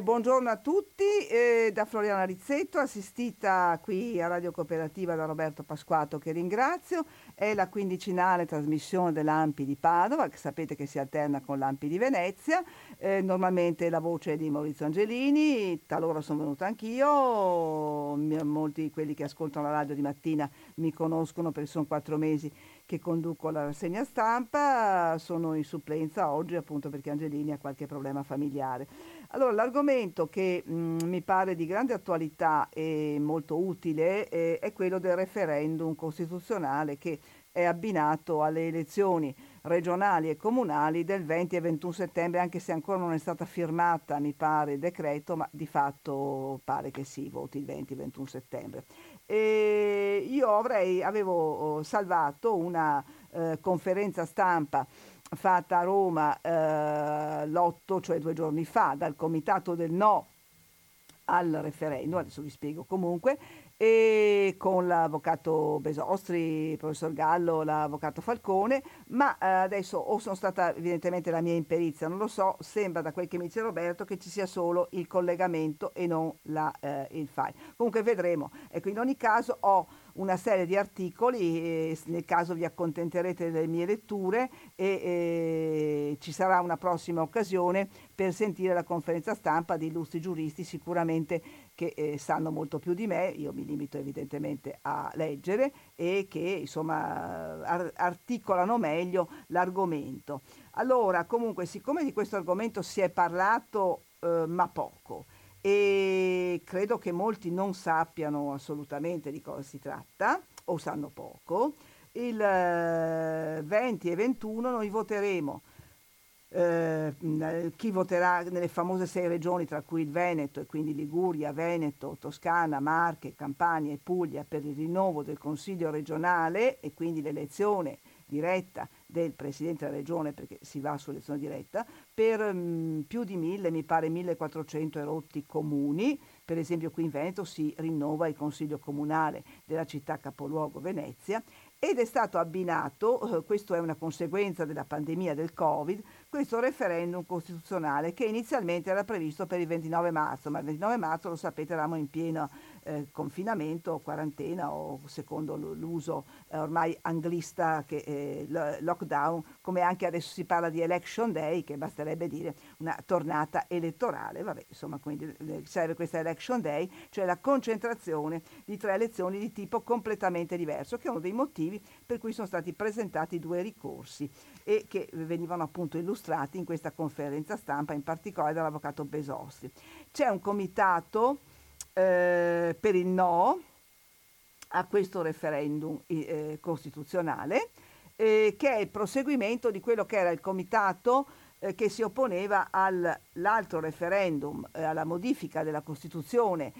Buongiorno a tutti, eh, da Floriana Rizzetto, assistita qui a Radio Cooperativa da Roberto Pasquato che ringrazio, è la quindicinale trasmissione dell'Ampi di Padova, che sapete che si alterna con l'Ampi di Venezia, eh, normalmente la voce è di Maurizio Angelini, talora sono venuta anch'io, molti di quelli che ascoltano la radio di mattina mi conoscono perché sono quattro mesi che conduco la rassegna stampa, sono in supplenza oggi appunto perché Angelini ha qualche problema familiare. Allora, l'argomento che mh, mi pare di grande attualità e molto utile eh, è quello del referendum costituzionale che è abbinato alle elezioni regionali e comunali del 20 e 21 settembre, anche se ancora non è stata firmata, mi pare, il decreto, ma di fatto pare che si voti il 20 e 21 settembre. E io avrei, avevo oh, salvato una eh, conferenza stampa fatta a Roma eh, l'8, cioè due giorni fa, dal Comitato del No al referendum, adesso vi spiego comunque, e con l'avvocato Besostri, il professor Gallo, l'avvocato Falcone, ma eh, adesso o sono stata evidentemente la mia imperizia, non lo so, sembra da quel che mi dice Roberto che ci sia solo il collegamento e non la, eh, il file. Comunque vedremo. Ecco, in ogni caso ho una serie di articoli, nel caso vi accontenterete delle mie letture e eh, ci sarà una prossima occasione per sentire la conferenza stampa di illustri giuristi sicuramente che eh, sanno molto più di me, io mi limito evidentemente a leggere e che insomma ar- articolano meglio l'argomento. Allora, comunque, siccome di questo argomento si è parlato eh, ma poco, e credo che molti non sappiano assolutamente di cosa si tratta o sanno poco. Il 20 eh, e 21 noi voteremo. Eh, chi voterà nelle famose sei regioni, tra cui il Veneto e quindi Liguria, Veneto, Toscana, Marche, Campania e Puglia per il rinnovo del Consiglio regionale e quindi l'elezione diretta del Presidente della Regione, perché si va su elezione diretta, per mh, mm, più di mille, mi pare 1400 erotti comuni, per esempio qui in Veneto si rinnova il Consiglio Comunale della città capoluogo Venezia ed è stato abbinato, eh, questo è una conseguenza della pandemia del Covid, questo referendum costituzionale che inizialmente era previsto per il 29 marzo, ma il 29 marzo lo sapete eravamo in piena eh, confinamento quarantena o secondo l'uso eh, ormai anglista che eh, lockdown, come anche adesso si parla di election day, che basterebbe dire una tornata elettorale, vabbè, insomma, quindi eh, serve questa election day, cioè la concentrazione di tre elezioni di tipo completamente diverso, che è uno dei motivi per cui sono stati presentati due ricorsi e che venivano appunto illustrati in questa conferenza stampa, in particolare dall'avvocato Besossi. C'è un comitato eh, per il no a questo referendum eh, costituzionale, eh, che è il proseguimento di quello che era il comitato eh, che si opponeva all'altro referendum, eh, alla modifica della Costituzione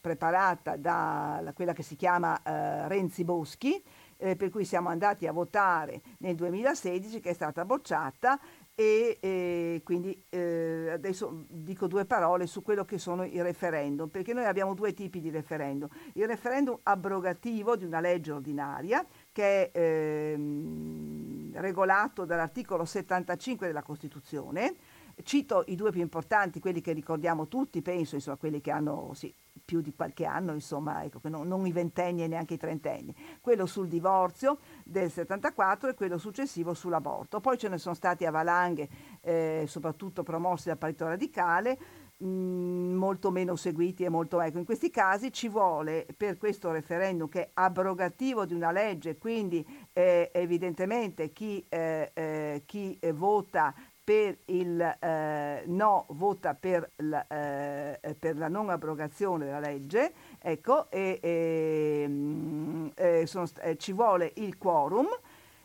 preparata da quella che si chiama Renzi Boschi, per cui siamo andati a votare nel 2016, che è stata bocciata e, e quindi eh, adesso dico due parole su quello che sono i referendum, perché noi abbiamo due tipi di referendum. Il referendum abrogativo di una legge ordinaria che è ehm, regolato dall'articolo 75 della Costituzione. Cito i due più importanti, quelli che ricordiamo tutti, penso, insomma, quelli che hanno sì, più di qualche anno, insomma, ecco, non, non, i ventenni e neanche i trentenni, quello sul divorzio del 74 e quello successivo sull'aborto. Poi ce ne sono stati a valanghe, eh, soprattutto promossi dal Partito Radicale, mh, mm, molto meno seguiti e molto ecco in questi casi ci vuole per questo referendum che è abrogativo di una legge quindi eh, evidentemente chi, eh, eh chi vota per il eh, no vota per la, eh, per la, non abrogazione della legge, ecco, e, e mm, eh, sono, eh, ci vuole il quorum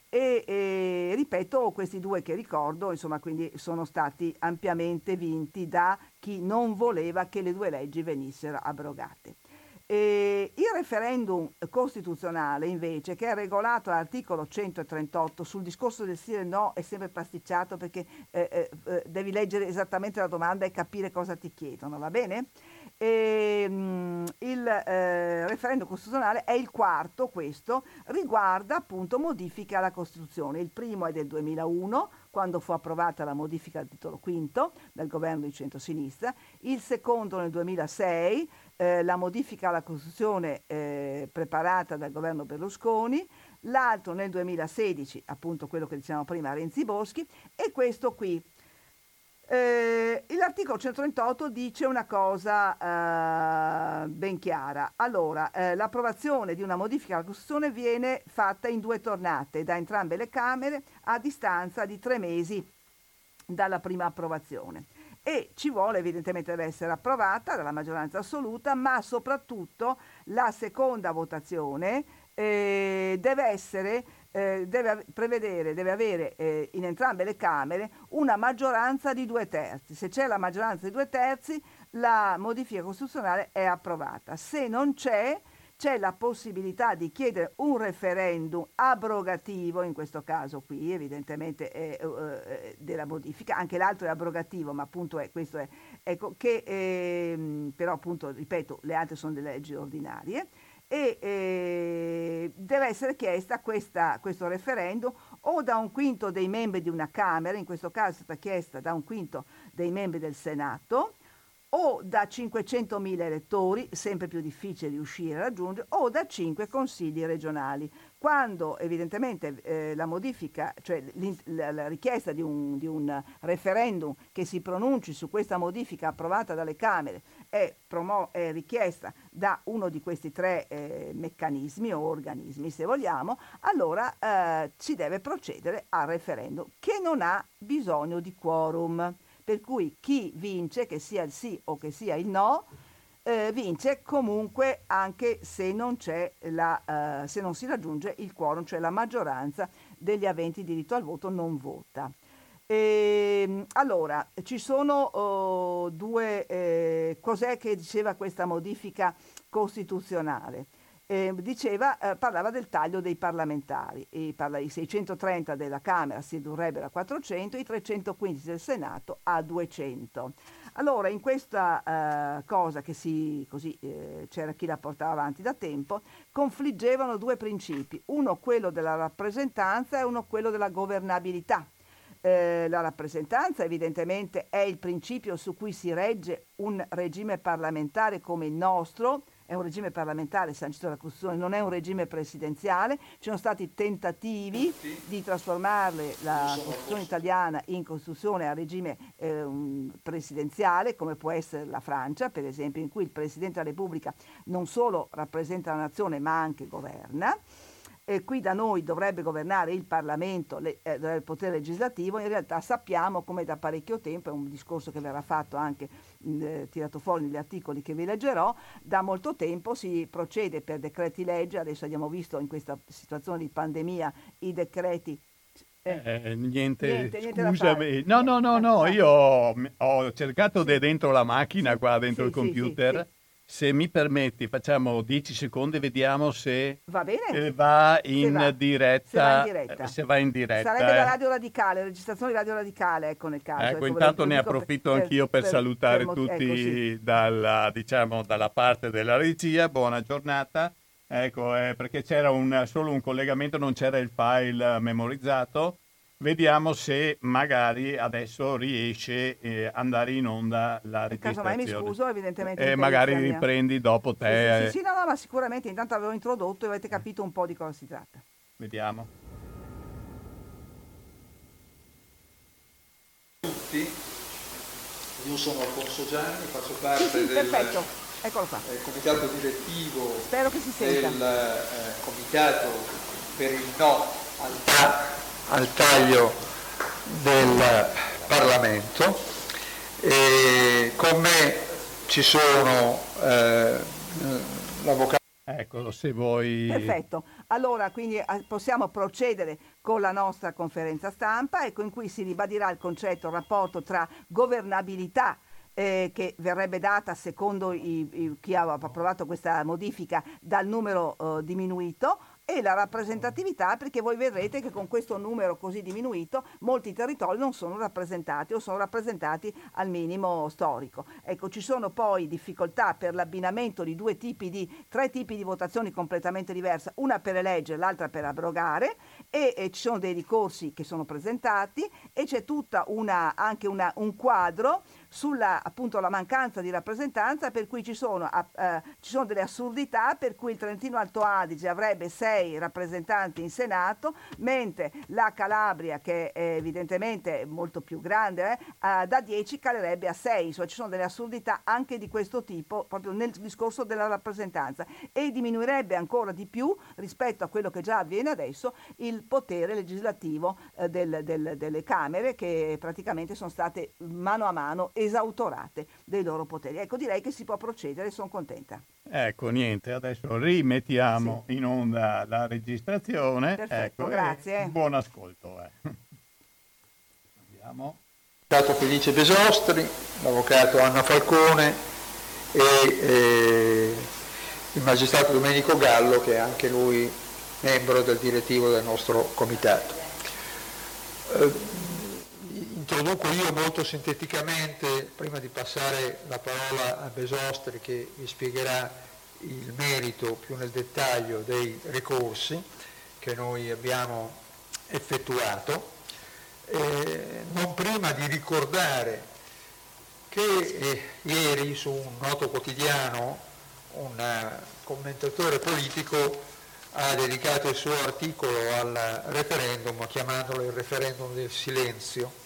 e, e, ripeto questi due che ricordo, insomma, quindi sono stati ampiamente vinti da chi non voleva che le due leggi venissero abrogate. E il referendum costituzionale invece, che è regolato all'articolo 138 sul discorso del sì e no, è sempre pasticciato perché eh, eh, eh, devi leggere esattamente la domanda e capire cosa ti chiedono, va bene? E, mh, mm, il eh, referendum costituzionale è il quarto, questo riguarda appunto modifiche alla Costituzione. Il primo è del 2001, quando fu approvata la modifica del titolo quinto dal governo di centrosinistra, il secondo nel 2006 eh, la modifica alla Costituzione eh, preparata dal governo Berlusconi, l'altro nel 2016, appunto quello che dicevamo prima, Renzi Boschi, e questo qui. Eh, l'articolo 138 dice una cosa eh, ben chiara. Allora, eh, l'approvazione di una modifica alla Costituzione viene fatta in due tornate da entrambe le Camere a distanza di tre mesi dalla prima approvazione e ci vuole evidentemente deve essere approvata dalla maggioranza assoluta, ma soprattutto la seconda votazione eh, deve essere eh, deve prevedere, deve avere eh, in entrambe le Camere una maggioranza di due terzi. Se c'è la maggioranza di due terzi, la modifica costituzionale è approvata. Se non c'è, c'è la possibilità di chiedere un referendum abrogativo, in questo caso qui evidentemente è, eh, della modifica, anche l'altro è abrogativo, ma appunto è, questo è, ecco, che eh, però appunto, ripeto, le altre sono delle leggi ordinarie e eh, deve essere chiesta questa, questo referendum o da un quinto dei membri di una Camera, in questo caso è stata chiesta da un quinto dei membri del Senato, o da 500.000 elettori, sempre più difficile riuscire a raggiungere, o da 5 consigli regionali. Quando evidentemente eh, la modifica, cioè la, la richiesta di un, di un, referendum che si pronunci su questa modifica approvata dalle Camere è, promo- è richiesta da uno di questi tre eh, meccanismi o organismi, se vogliamo, allora eh, si deve procedere al referendum che non ha bisogno di quorum per cui chi vince, che sia il sì o che sia il no, eh, vince comunque anche se non, la, eh, se non si raggiunge il quorum, cioè la maggioranza degli aventi diritto al voto non vota. E, ehm, allora, ci sono oh, due, eh, cos'è che diceva questa modifica costituzionale? Eh, diceva, eh, parlava del taglio dei parlamentari. I, parla, I 630 della Camera si ridurrebbero a 400, i 315 del Senato a 200. Allora, in questa eh, cosa che si, così, eh, c'era chi la portava avanti da tempo, confliggevano due principi, uno quello della rappresentanza e uno quello della governabilità. Eh, la rappresentanza evidentemente è il principio su cui si regge un regime parlamentare come il nostro, è un regime parlamentare sancito dalla Costituzione, non è un regime presidenziale. Ci sono stati tentativi di trasformare la Costituzione italiana in Costituzione a regime eh, presidenziale, come può essere la Francia, per esempio, in cui il Presidente della Repubblica non solo rappresenta la nazione ma anche governa e qui da noi dovrebbe governare il Parlamento, le, eh, il potere legislativo, in realtà sappiamo come da parecchio tempo, è un discorso che verrà fatto anche eh, tirato fuori negli articoli che vi leggerò, da molto tempo si procede per decreti legge, adesso abbiamo visto in questa situazione di pandemia i decreti eh, eh, niente, niente, niente scusami. No, no, no, no, io ho cercato sì. dentro la macchina, qua dentro sì, il computer, se mi permetti, facciamo 10 secondi e vediamo se va, eh, va, in, va. Diretta, se va in diretta. Se va in diretta. Sarebbe eh. la radio radicale, registrazione di radio radicale, ecco nel caso. Ecco, ecco intanto ne approfitto per, anch'io per, per salutare per, tutti ecco, sì. dalla, diciamo, dalla parte della regia. Buona giornata. Ecco, eh, perché c'era un, solo un collegamento, non c'era il file memorizzato. Vediamo se magari adesso riesce ad eh, andare in onda la registrazione. Casomai mi scuso, evidentemente. E eh, magari riprendi dopo te. Sì, sì, sì, no, no, ma sicuramente intanto avevo introdotto e avete capito un po' di cosa si tratta. Vediamo. Tutti, io sono Alfonso Gianni, faccio parte sì, sì, del eh, comitato direttivo Spero che si senta. del eh, comitato per il no al TAC al taglio del Parlamento e con me ci sono eh, l'avvocato. Eccolo, se vuoi. Perfetto. Allora, quindi eh, possiamo procedere con la nostra conferenza stampa, ecco, in cui si ribadirà il concetto, il rapporto tra governabilità eh, che verrebbe data secondo i, i, chi ha approvato questa modifica dal numero eh, diminuito e la rappresentatività perché voi vedrete che con questo numero così diminuito molti territori non sono rappresentati o sono rappresentati al minimo storico. Ecco, ci sono poi difficoltà per l'abbinamento di due tipi di, tre tipi di votazioni completamente diverse, una per eleggere, l'altra per abrogare e, e ci sono dei ricorsi che sono presentati e c'è tutta una, anche una, un quadro sulla appunto la mancanza di rappresentanza per cui ci sono, eh, ci sono delle assurdità per cui il Trentino Alto Adige avrebbe sei rappresentanti in Senato mentre la Calabria che è evidentemente molto più grande eh, da 10 calerebbe a 6 cioè ci sono delle assurdità anche di questo tipo proprio nel discorso della rappresentanza e diminuirebbe ancora di più rispetto a quello che già avviene adesso il potere legislativo eh, del, del, delle Camere che praticamente sono state mano a mano esautorate dei loro poteri. Ecco, direi che si può procedere, sono contenta. Ecco, niente, adesso rimettiamo sì. in onda la registrazione. Perfetto, ecco, grazie. Buon ascolto. Eh. Andiamo. L'avvocato Felice Besostri, l'avvocato Anna Falcone e eh, il magistrato Domenico Gallo che è anche lui membro del direttivo del nostro comitato. Eh, introduco io molto sinteticamente, prima di passare la parola a Besostri che vi spiegherà il merito più nel dettaglio dei ricorsi che noi abbiamo effettuato, eh, non prima di ricordare che eh, ieri su un noto quotidiano un uh, commentatore politico ha dedicato il suo articolo al referendum chiamandolo il referendum del silenzio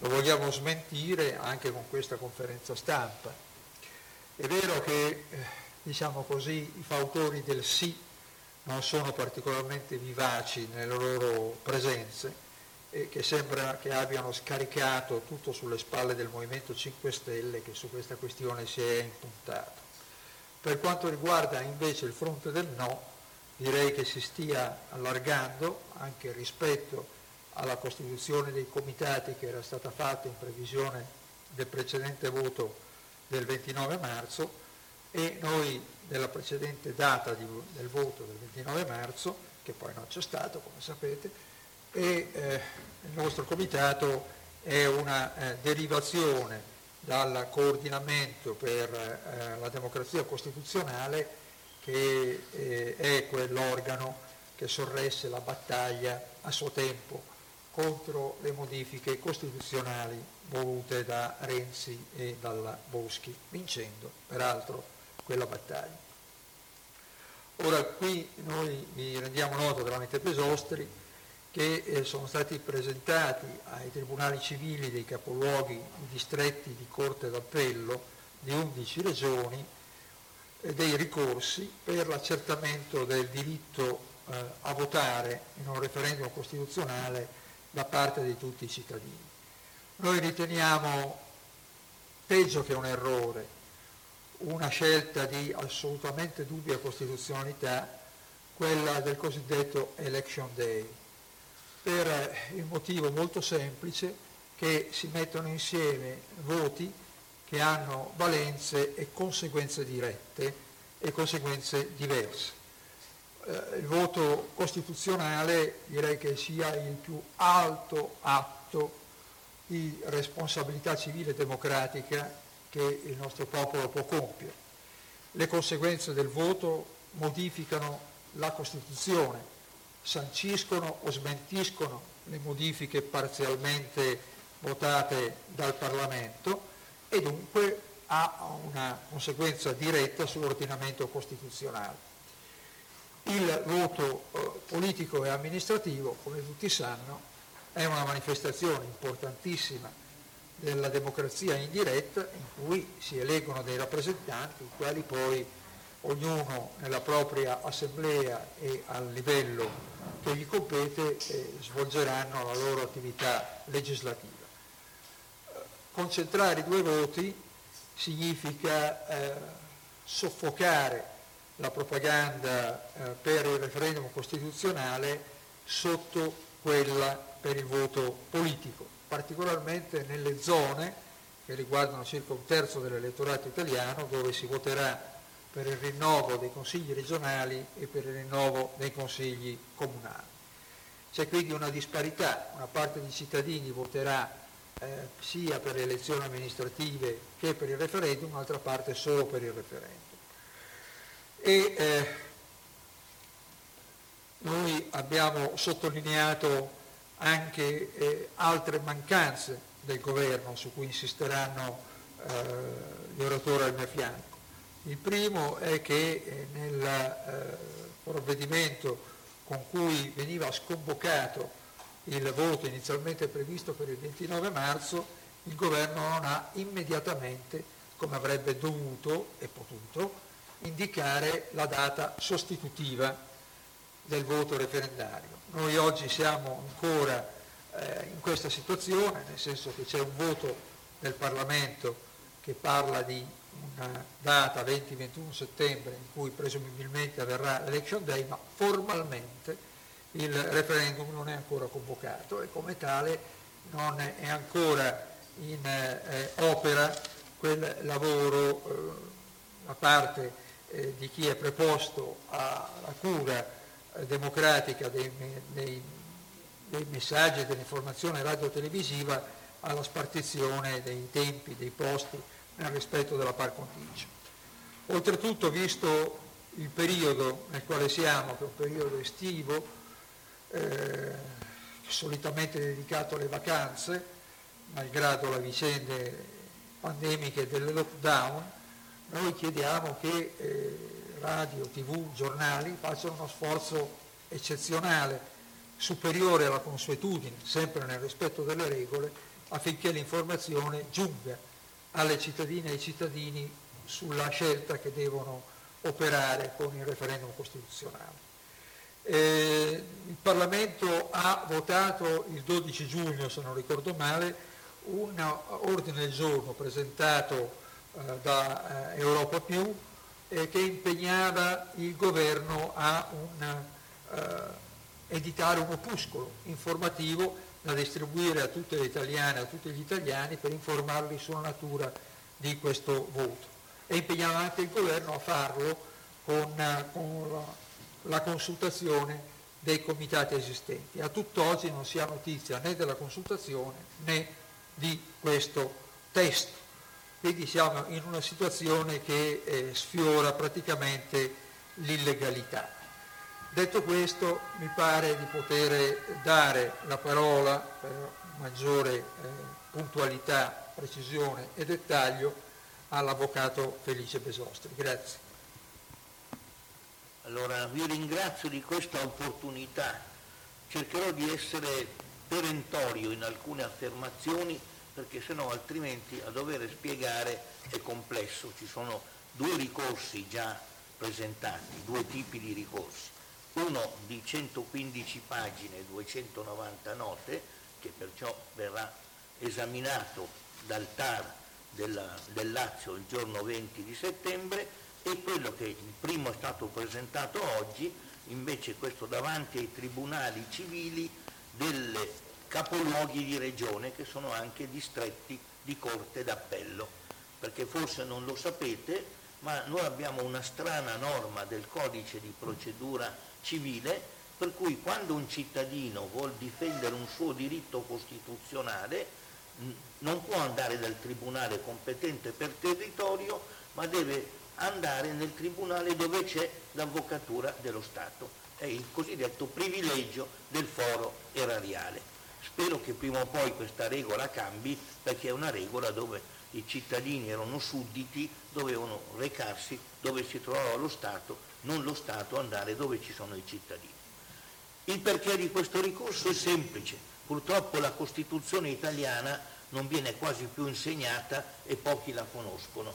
lo vogliamo smentire anche con questa conferenza stampa. È vero che, eh, diciamo così, i fautori del sì non sono particolarmente vivaci nelle loro presenze e che sembra che abbiano scaricato tutto sulle spalle del Movimento 5 Stelle che su questa questione si è impuntato. Per quanto riguarda invece il fronte del no, direi che si stia allargando anche rispetto alla costituzione dei comitati che era stata fatta in previsione del precedente voto del 29 marzo e noi nella precedente data di, del voto del 29 marzo, che poi non c'è stato come sapete, e eh, il nostro comitato è una eh, derivazione dal coordinamento per eh, la democrazia costituzionale che eh, è quell'organo che sorresse la battaglia a suo tempo contro le modifiche costituzionali volute da Renzi e dalla Boschi, vincendo peraltro quella battaglia. Ora qui noi vi rendiamo nota tramite Pesostri che eh, sono stati presentati ai tribunali civili dei capoluoghi di distretti di Corte d'Appello di 11 regioni eh, dei ricorsi per l'accertamento del diritto eh, a votare in un referendum costituzionale da parte di tutti i cittadini. Noi riteniamo peggio che un errore, una scelta di assolutamente dubbia costituzionalità, quella del cosiddetto election day, per il motivo molto semplice che si mettono insieme voti che hanno valenze e conseguenze dirette e conseguenze diverse. Eh, il voto costituzionale direi che sia il più alto atto di responsabilità civile e democratica che il nostro popolo può compiere. Le conseguenze del voto modificano la Costituzione, sanciscono o smentiscono le modifiche parzialmente votate dal Parlamento e dunque ha una conseguenza diretta sull'ordinamento costituzionale. Il voto eh, politico e amministrativo, come tutti sanno, è una manifestazione importantissima della democrazia indiretta in cui si eleggono dei rappresentanti, i quali poi ognuno nella propria assemblea e al livello che gli compete eh, svolgeranno la loro attività legislativa. Concentrare i due voti significa eh, soffocare la propaganda eh, per il referendum costituzionale sotto quella per il voto politico, particolarmente nelle zone che riguardano circa un terzo dell'elettorato italiano dove si voterà per il rinnovo dei consigli regionali e per il rinnovo dei consigli comunali. C'è quindi una disparità, una parte dei cittadini voterà eh, sia per le elezioni amministrative che per il referendum, un'altra parte solo per il referendum. E eh, noi abbiamo sottolineato anche eh, altre mancanze del governo su cui insisteranno eh, gli oratori al mio fianco. Il primo è che eh, nel eh, provvedimento con cui veniva sconvocato il voto inizialmente previsto per il 29 marzo, il governo non ha immediatamente, come avrebbe dovuto e potuto, indicare la data sostitutiva del voto referendario. Noi oggi siamo ancora eh, in questa situazione, nel senso che c'è un voto del Parlamento che parla di una data 20-21 settembre in cui presumibilmente avverrà l'election day, ma formalmente il referendum non è ancora convocato e come tale non è ancora in eh, opera quel lavoro eh, da parte eh, di chi è preposto alla cura eh, democratica dei, dei, dei messaggi e dell'informazione radio-televisiva alla spartizione dei tempi, dei posti nel rispetto della par condicio. Oltretutto, visto il periodo nel quale siamo, che è un periodo estivo, eh, solitamente dedicato alle vacanze, malgrado le vicende pandemiche del lockdown, noi chiediamo che eh, radio, tv, giornali facciano uno sforzo eccezionale, superiore alla consuetudine, sempre nel rispetto delle regole, affinché l'informazione giunga alle cittadine e ai cittadini sulla scelta che devono operare con il referendum costituzionale. Eh, il Parlamento ha votato il 12 giugno, se non ricordo male, un ordine del giorno presentato da eh, Europa Più eh, che impegnava il governo a un, eh, editare un opuscolo informativo da distribuire a tutte le italiane, a tutti gli italiani per informarli sulla natura di questo voto e impegnava anche il governo a farlo con, con la la consultazione dei comitati esistenti. A tutt'oggi non si ha notizia né della consultazione né di questo testo. Quindi siamo in una situazione che eh, sfiora praticamente l'illegalità. Detto questo, mi pare di poter dare la parola per maggiore eh, puntualità, precisione e dettaglio all'Avvocato Felice Besostri. Grazie. Allora vi ringrazio di questa opportunità, cercherò di essere perentorio in alcune affermazioni perché se no altrimenti a dover spiegare è complesso, ci sono due ricorsi già presentati, due tipi di ricorsi, uno di 115 pagine, 290 note, che perciò verrà esaminato dal TAR della, del Lazio il giorno 20 di settembre e quello che il primo è stato presentato oggi, invece questo davanti ai tribunali civili delle capoluoghi di regione che sono anche distretti di corte d'appello. perché forse non lo sapete, ma noi abbiamo una strana norma del codice di procedura civile per cui quando un cittadino vuol difendere un suo diritto costituzionale non può andare dal tribunale competente per territorio, ma deve andare nel tribunale dove c'è l'avvocatura dello Stato. È il cosiddetto privilegio del foro erariale. Spero che prima o poi questa regola cambi perché è una regola dove i cittadini erano sudditi, dovevano recarsi dove si trovava lo Stato, non lo Stato andare dove ci sono i cittadini. Il perché di questo ricorso è semplice, purtroppo la Costituzione italiana non viene quasi più insegnata e pochi la conoscono.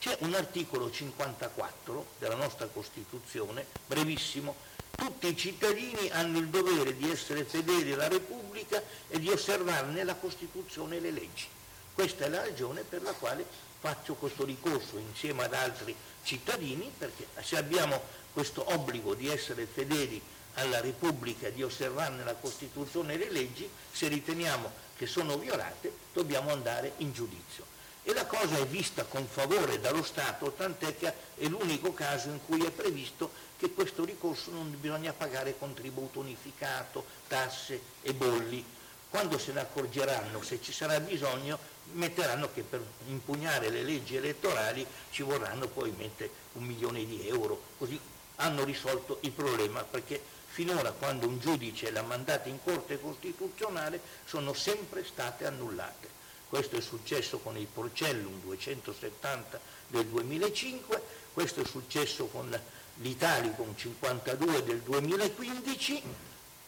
C'è un articolo 54 della nostra Costituzione, brevissimo, tutti i cittadini hanno il dovere di essere fedeli alla Repubblica e di osservarne la Costituzione e le leggi. Questa è la ragione per la quale faccio questo ricorso insieme ad altri cittadini, perché se abbiamo questo obbligo di essere fedeli alla Repubblica di osservarne la Costituzione e le leggi, se riteniamo che sono violate dobbiamo andare in giudizio. E la cosa è vista con favore dallo Stato, tant'è che è l'unico caso in cui è previsto che questo ricorso non bisogna pagare contributo unificato, tasse e bolli. Quando se ne accorgeranno, se ci sarà bisogno, metteranno che per impugnare le leggi elettorali ci vorranno probabilmente un milione di euro, così hanno risolto il problema perché finora quando un giudice l'ha mandata in Corte Costituzionale sono sempre state annullate. Questo è successo con il Porcellum 270 del 2005, questo è successo con l'Italicum 52 del 2015,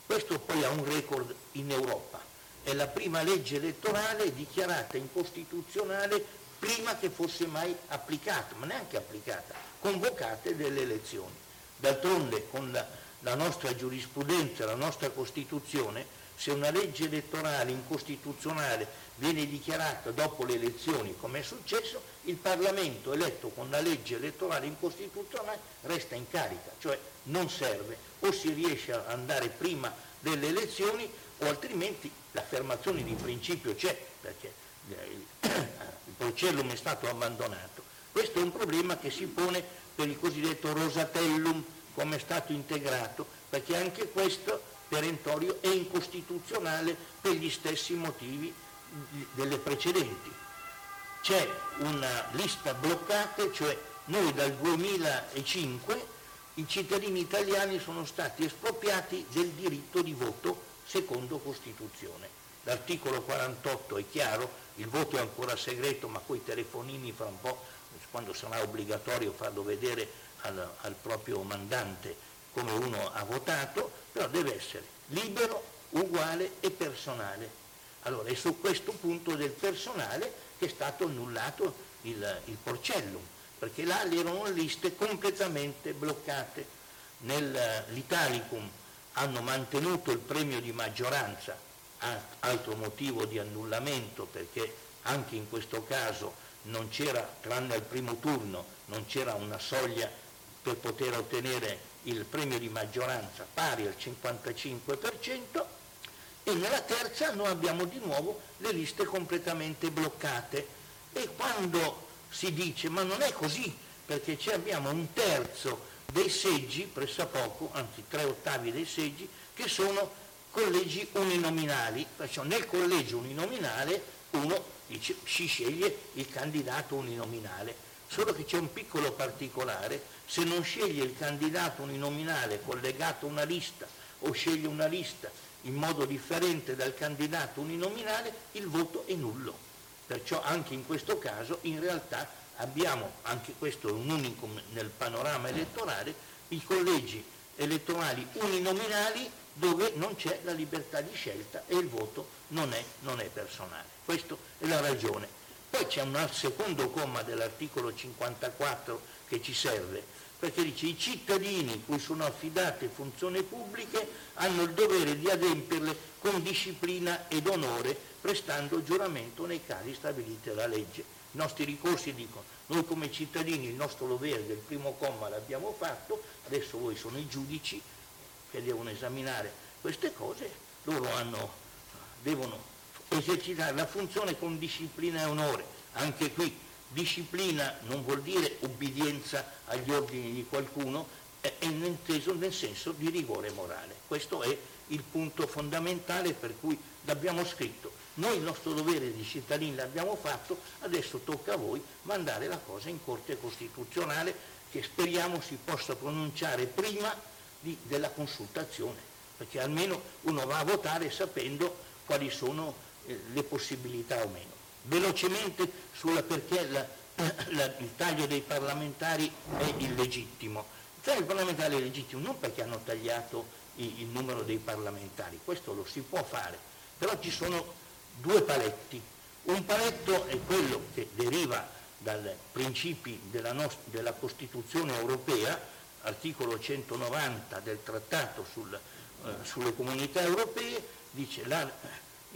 questo poi ha un record in Europa. È la prima legge elettorale dichiarata incostituzionale prima che fosse mai applicata, ma neanche applicata, convocate delle elezioni. D'altronde con la la nostra giurisprudenza, la nostra Costituzione, se una legge elettorale incostituzionale viene dichiarata dopo le elezioni, come è successo, il Parlamento eletto con la legge elettorale incostituzionale resta in carica, cioè non serve, o si riesce ad andare prima delle elezioni o altrimenti l'affermazione di principio c'è, perché il procellum è stato abbandonato. Questo è un problema che si pone per il cosiddetto Rosatellum, come è stato integrato, perché anche questo perentorio è incostituzionale per gli stessi motivi delle precedenti. C'è una lista bloccata, cioè noi dal 2005 i cittadini italiani sono stati espropriati del diritto di voto secondo Costituzione. L'articolo 48 è chiaro, il voto è ancora segreto, ma coi telefonini fra un po', quando sarà obbligatorio farlo vedere al, al proprio mandante come uno ha votato, però deve essere libero, uguale e personale. Allora è su questo punto del personale che è stato annullato il, il porcellum, perché là erano liste completamente bloccate. Nell'Italicum hanno mantenuto il premio di maggioranza, altro motivo di annullamento perché anche in questo caso non c'era, tranne al primo turno, non c'era una soglia per poter ottenere il premio di maggioranza pari al 55% e nella terza noi abbiamo di nuovo le liste completamente bloccate. E quando si dice ma non è così perché abbiamo un terzo dei seggi, pressappoco, anzi tre ottavi dei seggi, che sono collegi uninominali, perciò nel collegio uninominale uno dice, si sceglie il candidato uninominale, solo che c'è un piccolo particolare se non sceglie il candidato uninominale collegato a una lista o sceglie una lista in modo differente dal candidato uninominale, il voto è nullo. Perciò anche in questo caso in realtà abbiamo, anche questo è un unicum nel panorama elettorale, i collegi elettorali uninominali dove non c'è la libertà di scelta e il voto non è, non è personale. Questa è la ragione. Poi c'è un secondo comma dell'articolo 54 che ci serve, perché dice i cittadini cui sono affidate funzioni pubbliche hanno il dovere di adempierle con disciplina ed onore, prestando giuramento nei casi stabiliti dalla legge. I nostri ricorsi dicono, noi come cittadini il nostro dovere del primo comma l'abbiamo fatto, adesso voi sono i giudici che devono esaminare queste cose, loro hanno, devono esercitare la funzione con disciplina e onore. Anche qui Disciplina non vuol dire obbedienza agli ordini di qualcuno, è inteso nel senso di rigore morale. Questo è il punto fondamentale per cui l'abbiamo scritto. Noi il nostro dovere di cittadini l'abbiamo fatto, adesso tocca a voi mandare la cosa in Corte Costituzionale che speriamo si possa pronunciare prima di, della consultazione, perché almeno uno va a votare sapendo quali sono eh, le possibilità o meno. Velocemente sulla perché la, la, il taglio dei parlamentari è illegittimo. Il taglio dei parlamentari è illegittimo non perché hanno tagliato il, il numero dei parlamentari, questo lo si può fare, però ci sono due paletti. Un paletto è quello che deriva dai principi della, nostra, della Costituzione europea, articolo 190 del Trattato sul, eh, sulle comunità europee, dice la,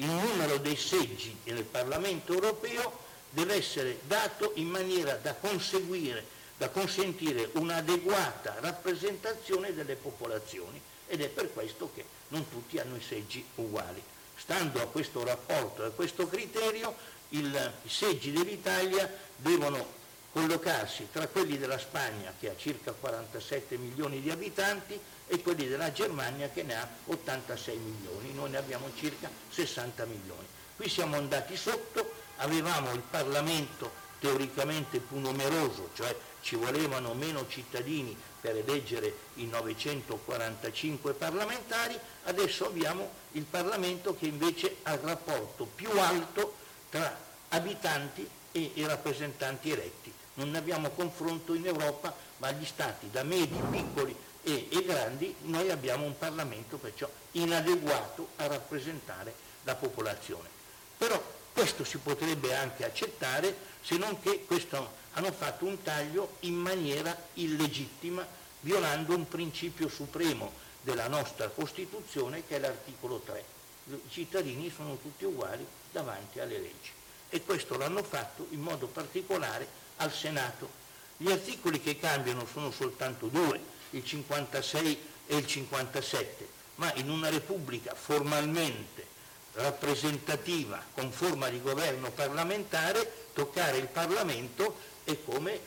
il numero dei seggi nel Parlamento europeo deve essere dato in maniera da conseguire, da consentire un'adeguata rappresentazione delle popolazioni ed è per questo che non tutti hanno i seggi uguali. Stando a questo rapporto a questo criterio, il, i seggi dell'Italia devono collocarsi tra quelli della Spagna che ha circa 47 milioni di abitanti e quelli della Germania che ne ha 86 milioni, noi ne abbiamo circa 60 milioni. Qui siamo andati sotto, avevamo il Parlamento teoricamente più numeroso, cioè ci volevano meno cittadini per eleggere i 945 parlamentari, adesso abbiamo il Parlamento che invece ha il rapporto più alto tra abitanti e rappresentanti eletti. Non abbiamo confronto in Europa, ma gli stati da medi, piccoli e, e grandi, noi abbiamo un Parlamento perciò inadeguato a rappresentare la popolazione. Però questo si potrebbe anche accettare se non che questo hanno fatto un taglio in maniera illegittima, violando un principio supremo della nostra Costituzione che è l'articolo 3. I cittadini sono tutti uguali davanti alle leggi e questo l'hanno fatto in modo particolare al Senato. Gli articoli che cambiano sono soltanto due, il 56 e il 57, ma in una Repubblica formalmente rappresentativa con forma di governo parlamentare, toccare il Parlamento è come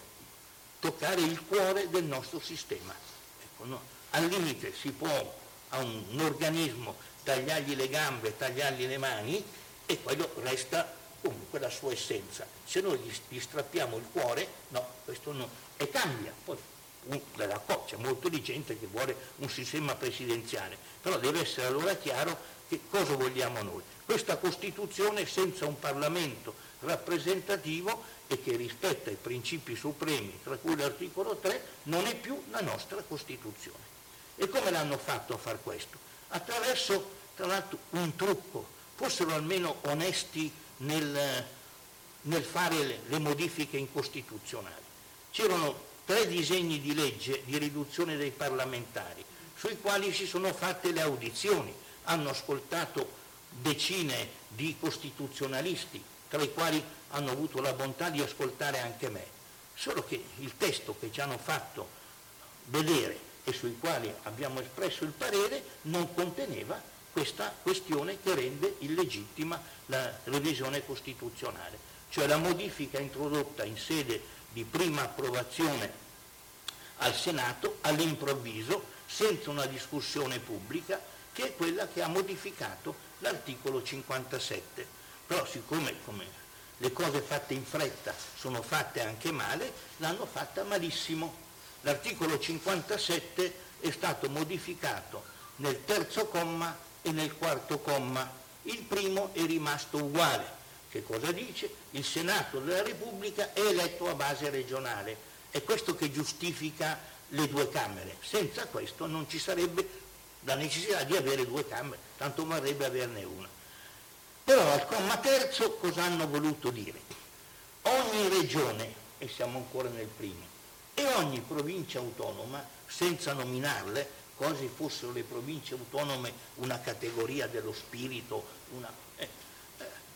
toccare il cuore del nostro sistema. Ecco, no? Al limite si può a un, un organismo tagliargli le gambe, tagliargli le mani e quello resta comunque la sua essenza. Se noi gli, gli strappiamo il cuore, no, questo no, e cambia. Poi c'è molto di gente che vuole un sistema presidenziale, però deve essere allora chiaro che cosa vogliamo noi. Questa Costituzione senza un Parlamento rappresentativo e che rispetta i principi supremi, tra cui l'articolo 3, non è più la nostra Costituzione. E come l'hanno fatto a far questo? Attraverso, tra l'altro, un trucco. Fossero almeno onesti nel, nel fare le, le modifiche incostituzionali. C'erano tre disegni di legge di riduzione dei parlamentari, sui quali si sono fatte le audizioni, hanno ascoltato decine di costituzionalisti, tra i quali hanno avuto la bontà di ascoltare anche me. Solo che il testo che ci hanno fatto vedere e sui quali abbiamo espresso il parere non conteneva questa questione che rende illegittima la revisione costituzionale, cioè la modifica introdotta in sede di prima approvazione al Senato all'improvviso, senza una discussione pubblica, che è quella che ha modificato l'articolo 57. Però siccome come le cose fatte in fretta sono fatte anche male, l'hanno fatta malissimo. L'articolo 57 è stato modificato nel terzo comma e nel quarto comma. Il primo è rimasto uguale. Che cosa dice? Il Senato della Repubblica è eletto a base regionale. È questo che giustifica le due Camere. Senza questo non ci sarebbe la necessità di avere due Camere, tanto varrebbe averne una. Però al comma terzo cosa hanno voluto dire? Ogni regione, e siamo ancora nel primo, e ogni provincia autonoma, senza nominarle, quasi fossero le province autonome una categoria dello spirito, una, eh,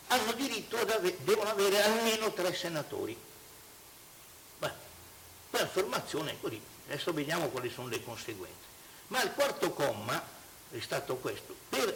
hanno diritto ad avere, devono avere almeno tre senatori. Beh, l'affermazione è così, adesso vediamo quali sono le conseguenze. Ma il quarto comma è stato questo, per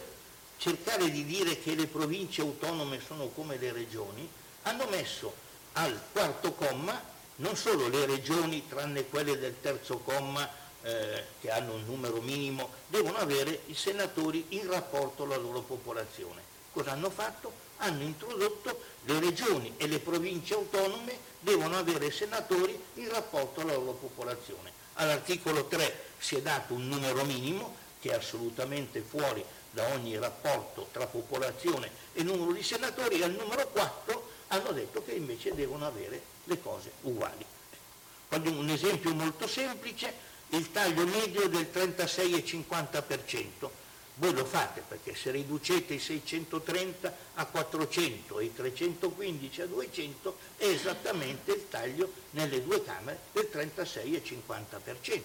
cercare di dire che le province autonome sono come le regioni, hanno messo al quarto comma non solo le regioni, tranne quelle del terzo comma eh, che hanno un numero minimo, devono avere i senatori in rapporto alla loro popolazione. Cosa hanno fatto? Hanno introdotto le regioni e le province autonome devono avere senatori in rapporto alla loro popolazione. All'articolo 3 si è dato un numero minimo che è assolutamente fuori da ogni rapporto tra popolazione e numero di senatori e al numero 4 hanno detto che invece devono avere le cose uguali. Un esempio molto semplice, il taglio medio del 36,50%. Voi lo fate perché se riducete i 630 a 400 e i 315 a 200 è esattamente il taglio nelle due Camere del 36,50%.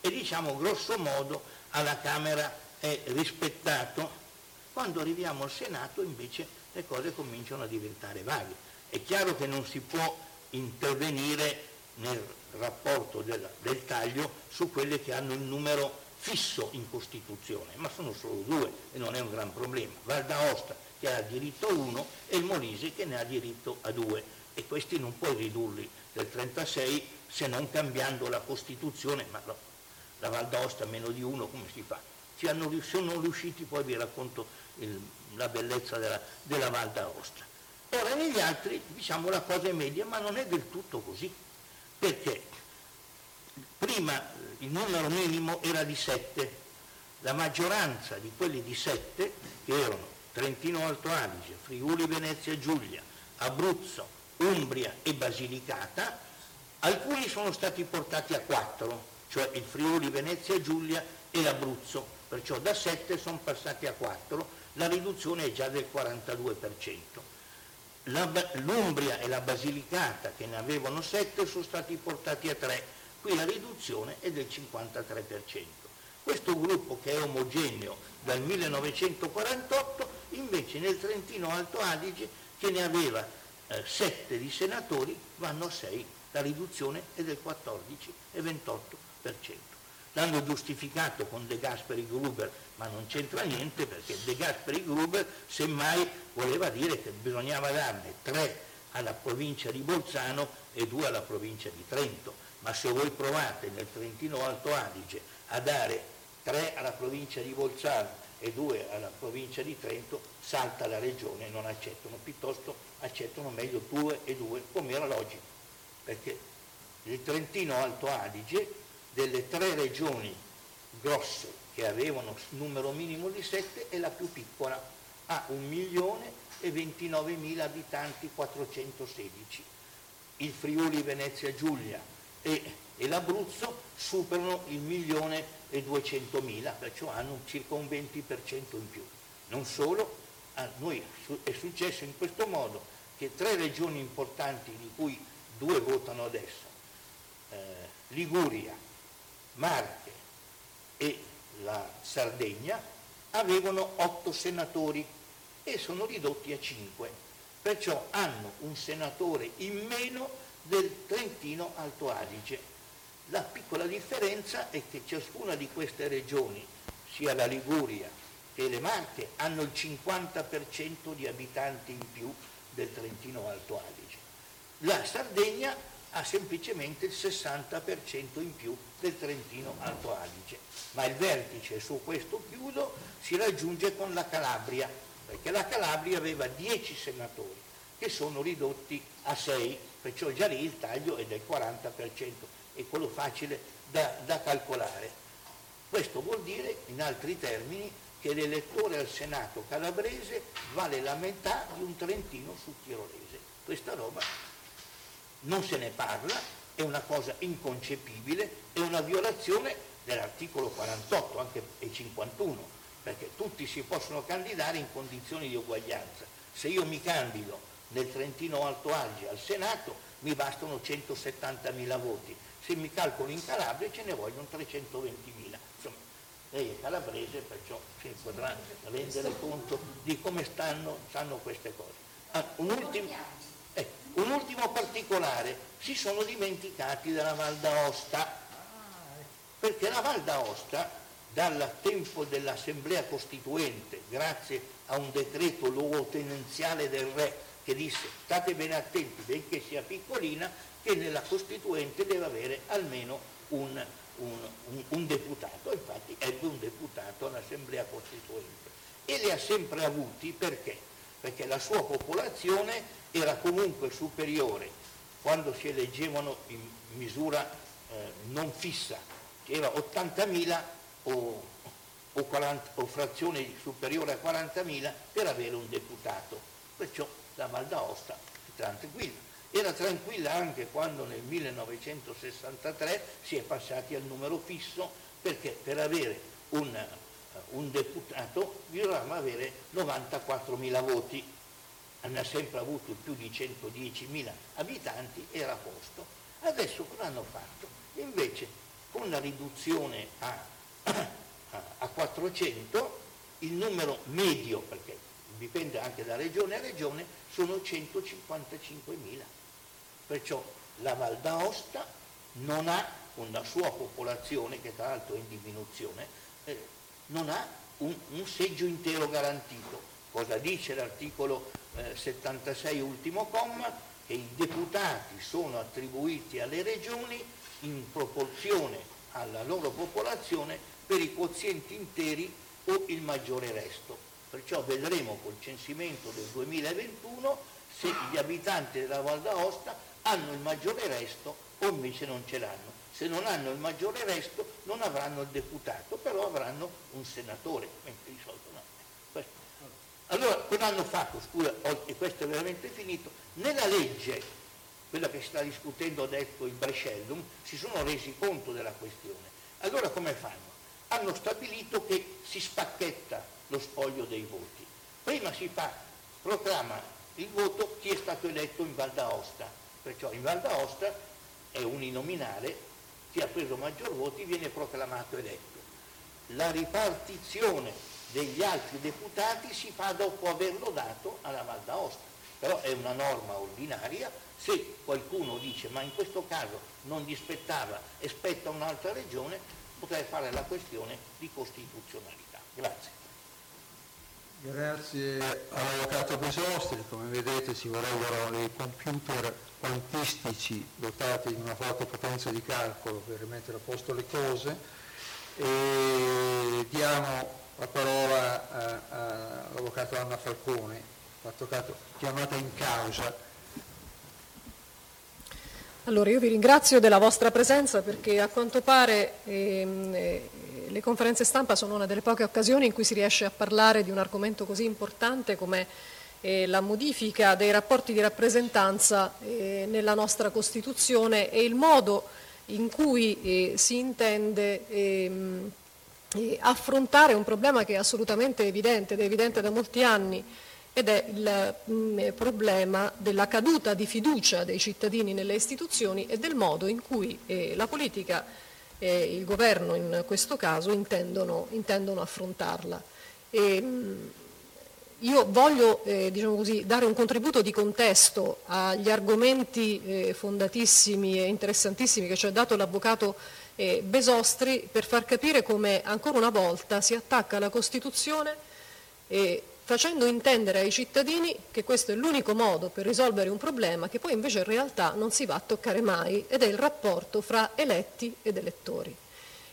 E diciamo grosso modo alla Camera è rispettato. Quando arriviamo al Senato invece le cose cominciano a diventare vaghe. È chiaro che non si può intervenire nel rapporto del, del taglio su quelle che hanno il numero fisso in Costituzione, ma sono solo due e non è un gran problema. Val d'Aosta che ha diritto a uno e il Molise che ne ha diritto a due e questi non puoi ridurli del 36 se non cambiando la Costituzione, ma no, la Val d'Aosta meno di uno come si fa? Ci hanno, sono riusciti, poi vi racconto il, la bellezza della, della Val d'Aosta. Ora negli altri diciamo la cosa è media, ma non è del tutto così, perché prima il numero minimo era di 7, la maggioranza di quelli di 7, che erano Trentino Alto Adige, Friuli Venezia Giulia, Abruzzo, Umbria e Basilicata, alcuni sono stati portati a 4, cioè il Friuli Venezia Giulia e l'Abruzzo, perciò da 7 sono passati a 4, la riduzione è già del 42%. L'Umbria e la Basilicata, che ne avevano 7, sono stati portati a 3, qui la riduzione è del 53%. Questo gruppo che è omogeneo dal 1948, invece nel Trentino Alto Adige, che ne aveva eh, 7 di senatori, vanno a 6, la riduzione è del 14,28% l'hanno giustificato con De Gasperi Gruber, ma non c'entra niente perché De Gasperi Gruber semmai voleva dire che bisognava darne tre alla provincia di Bolzano e due alla provincia di Trento, ma se voi provate nel Trentino Alto Adige a dare tre alla provincia di Bolzano e due alla provincia di Trento, salta la regione e non accettano, piuttosto accettano meglio due e due, come era logico, perché il Trentino Alto Adige delle tre regioni grosse che avevano numero minimo di 7 è la più piccola, ha 1 milione e 29 mila abitanti 416. Il Friuli Venezia Giulia e, e l'Abruzzo superano il milione e 200 mila, perciò hanno circa un 20% in più. Non solo, a noi è successo in questo modo che tre regioni importanti di cui due votano adesso, eh, Liguria, Marche e la Sardegna avevano otto senatori e sono ridotti a cinque, perciò hanno un senatore in meno del Trentino Alto Adige. La piccola differenza è che ciascuna di queste regioni, sia la Liguria che le Marche, hanno il 50% di abitanti in più del Trentino Alto Adige. La Sardegna ha semplicemente il 60% in più del Trentino Alto Adige. Ma il vertice, su questo chiudo, si raggiunge con la Calabria, perché la Calabria aveva 10 senatori che sono ridotti a 6, perciò già lì il taglio è del 40%, è quello facile da, da calcolare. Questo vuol dire, in altri termini, che l'elettore al Senato calabrese vale la metà di un trentino sul tirolese. Questa roba non se ne parla, è una cosa inconcepibile, è una violazione dell'articolo 48 anche, e 51, perché tutti si possono candidare in condizioni di uguaglianza. Se io mi candido nel Trentino Alto Adige al Senato mi bastano 170.000 voti, se mi calcolo in Calabria ce ne vogliono 320.000. Insomma, lei è calabrese, perciò si potrà rendere conto di come stanno, stanno queste cose. Ah, un ultimo, un ultimo particolare, si sono dimenticati della Val d'Aosta, perché la Val d'Aosta, dal tempo dell'Assemblea Costituente, grazie a un decreto luogotenenziale del Re che disse state bene attenti, benché sia piccolina, che nella Costituente deve avere almeno un, un, un, un deputato, infatti ebbe un deputato all'Assemblea Costituente e li ha sempre avuti perché? Perché la sua popolazione era comunque superiore quando si eleggevano in misura eh, non fissa, che era 80.000 o, o, 40, o frazione superiore a 40.000 per avere un deputato. Perciò la Val d'Aosta è tranquilla. Era tranquilla anche quando nel 1963 si è passati al numero fisso perché per avere un, un deputato bisognava avere 94.000 voti. Hanno sempre avuto più di 110.000 abitanti, era a posto. Adesso cosa hanno fatto? Invece con la riduzione a, a 400 il numero medio, perché dipende anche da regione a regione, sono 155.000. Perciò la Val d'Aosta non ha una sua popolazione, che tra l'altro è in diminuzione, eh, non ha un, un, seggio intero garantito. Cosa dice l'articolo eh, 76 ultimo comma? Che i deputati sono attribuiti alle regioni in proporzione alla loro popolazione per i quozienti interi o il maggiore resto. Perciò vedremo col censimento del 2021 se gli abitanti della Val d'Aosta hanno il maggiore resto o invece non ce l'hanno. Se non hanno il maggiore resto non avranno il deputato, però avranno un senatore. Allora, cosa hanno fatto? Scusa, e questo è veramente finito. Nella legge, quella che sta discutendo adesso il Brescellum, si sono resi conto della questione. Allora come fanno? Hanno stabilito che si spacchetta lo spoglio dei voti. Prima si fa, proclama il voto chi è stato eletto in Val d'Aosta, perciò in Val d'Aosta è uninominale, chi ha preso maggior voti viene proclamato eletto. La ripartizione degli altri deputati si fa dopo averlo dato alla Val d'Aosta, però è una norma ordinaria, se qualcuno dice ma in questo caso non gli spettava e spetta un'altra regione, potrei fare la questione di costituzionalità. Grazie. Grazie all'Avvocato Besostri, come vedete ci vorrebbero dei computer quantistici dotati di una forte potenza di calcolo per mettere a posto le cose e diamo la parola all'Avvocato Anna Falcone, chiamata in causa. Allora io vi ringrazio della vostra presenza perché a quanto pare ehm, eh, le conferenze stampa sono una delle poche occasioni in cui si riesce a parlare di un argomento così importante come eh, la modifica dei rapporti di rappresentanza eh, nella nostra Costituzione e il modo in cui eh, si intende ehm, eh, affrontare un problema che è assolutamente evidente ed è evidente da molti anni ed è il mm, problema della caduta di fiducia dei cittadini nelle istituzioni e del modo in cui la politica e il governo in questo caso intendono, intendono affrontarla. E, io voglio eh, diciamo così, dare un contributo di contesto agli argomenti eh, fondatissimi e interessantissimi che ci ha dato l'avvocato eh, Besostri per far capire come ancora una volta si attacca alla Costituzione facendo intendere ai cittadini che questo è l'unico modo per risolvere un problema che poi invece in realtà non si va a toccare mai ed è il rapporto fra eletti ed elettori.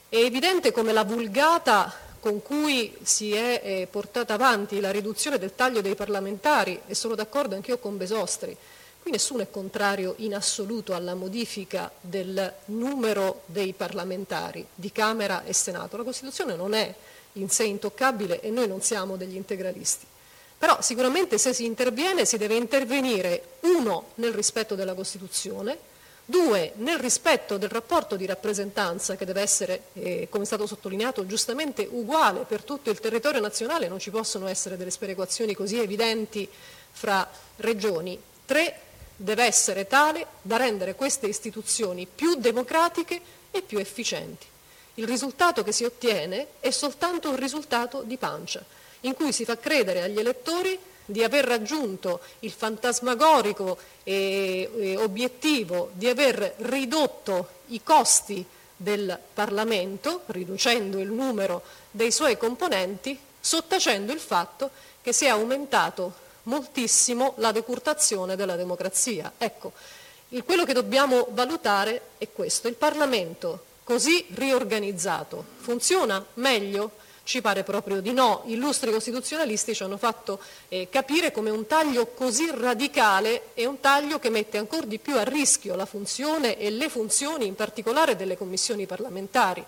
È evidente come la vulgata con cui si è eh, portata avanti la riduzione del taglio dei parlamentari, e sono d'accordo anch'io con Besostri, qui nessuno è contrario in assoluto alla modifica del numero dei parlamentari di Camera e Senato, la Costituzione non è in sé intoccabile e noi non siamo degli integralisti. Però sicuramente se si interviene si deve intervenire, uno, nel rispetto della Costituzione, due, nel rispetto del rapporto di rappresentanza che deve essere, eh, come è stato sottolineato, giustamente uguale per tutto il territorio nazionale, non ci possono essere delle sperequazioni così evidenti fra regioni. Tre, deve essere tale da rendere queste istituzioni più democratiche e più efficienti. Il risultato che si ottiene è soltanto un risultato di pancia, in cui si fa credere agli elettori di aver raggiunto il fantasmagorico obiettivo di aver ridotto i costi del Parlamento, riducendo il numero dei suoi componenti, sottacendo il fatto che si è aumentato moltissimo la decurtazione della democrazia. Ecco, quello che dobbiamo valutare è questo. Il Parlamento così riorganizzato funziona meglio? Ci pare proprio di no. Illustri costituzionalisti ci hanno fatto eh, capire come un taglio così radicale è un taglio che mette ancora di più a rischio la funzione e le funzioni in particolare delle commissioni parlamentari.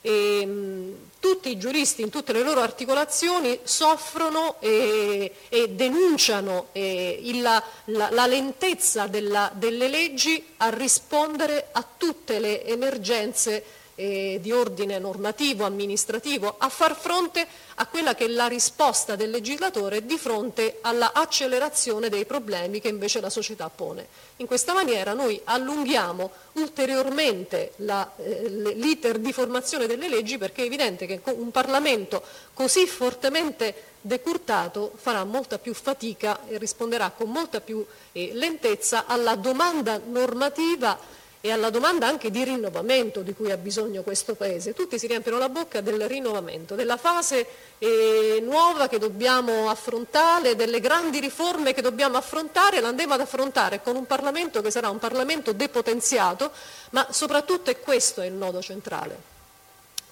E, mh, tutti i giuristi in tutte le loro articolazioni soffrono e, e denunciano e il, la, la, lentezza della, delle leggi a rispondere a tutte le emergenze eh, di ordine normativo, amministrativo, a far fronte a quella che è la risposta del legislatore di fronte alla accelerazione dei problemi che invece la società pone. In questa maniera noi allunghiamo ulteriormente eh, l'iter di formazione delle leggi perché è evidente che un Parlamento così fortemente decurtato farà molta più fatica e risponderà con molta più eh, lentezza alla domanda normativa e alla domanda anche di rinnovamento di cui ha bisogno questo Paese. Tutti si riempiono la bocca del rinnovamento, della fase eh, nuova che dobbiamo affrontare, delle grandi riforme che dobbiamo affrontare, l'andremo ad affrontare con un Parlamento che sarà un Parlamento depotenziato, ma soprattutto, e questo è il nodo centrale,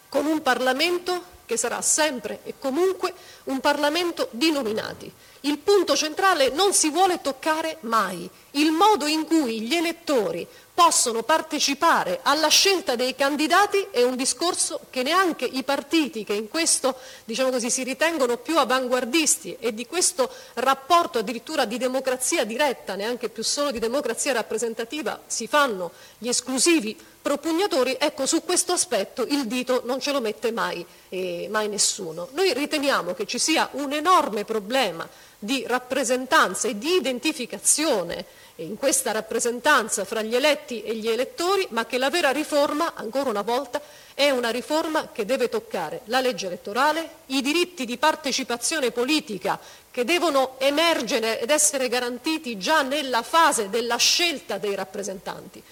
con un Parlamento che sarà sempre e comunque un Parlamento di nominati. Il punto centrale non si vuole toccare mai, il modo in cui gli elettori possono partecipare alla scelta dei candidati è un discorso che neanche i partiti che in questo diciamo così, si ritengono più avanguardisti e di questo rapporto addirittura di democrazia diretta, neanche più solo di democrazia rappresentativa, si fanno gli esclusivi propugnatori, ecco su questo aspetto il dito non ce lo mette mai, eh, mai nessuno. Noi riteniamo che ci sia un enorme problema di rappresentanza e di identificazione in questa rappresentanza fra gli eletti e gli elettori, ma che la vera riforma, ancora una volta, è una riforma che deve toccare la legge elettorale, i diritti di partecipazione politica che devono emergere ed essere garantiti già nella fase della scelta dei rappresentanti.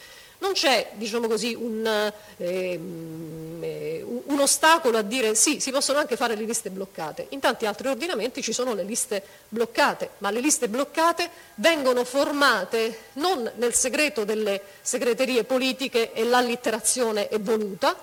Non c'è diciamo così, un, eh, un, ostacolo a dire sì, si possono anche fare le liste bloccate. In tanti altri ordinamenti ci sono le liste bloccate, ma le liste bloccate vengono formate non nel segreto delle segreterie politiche e l'allitterazione è voluta,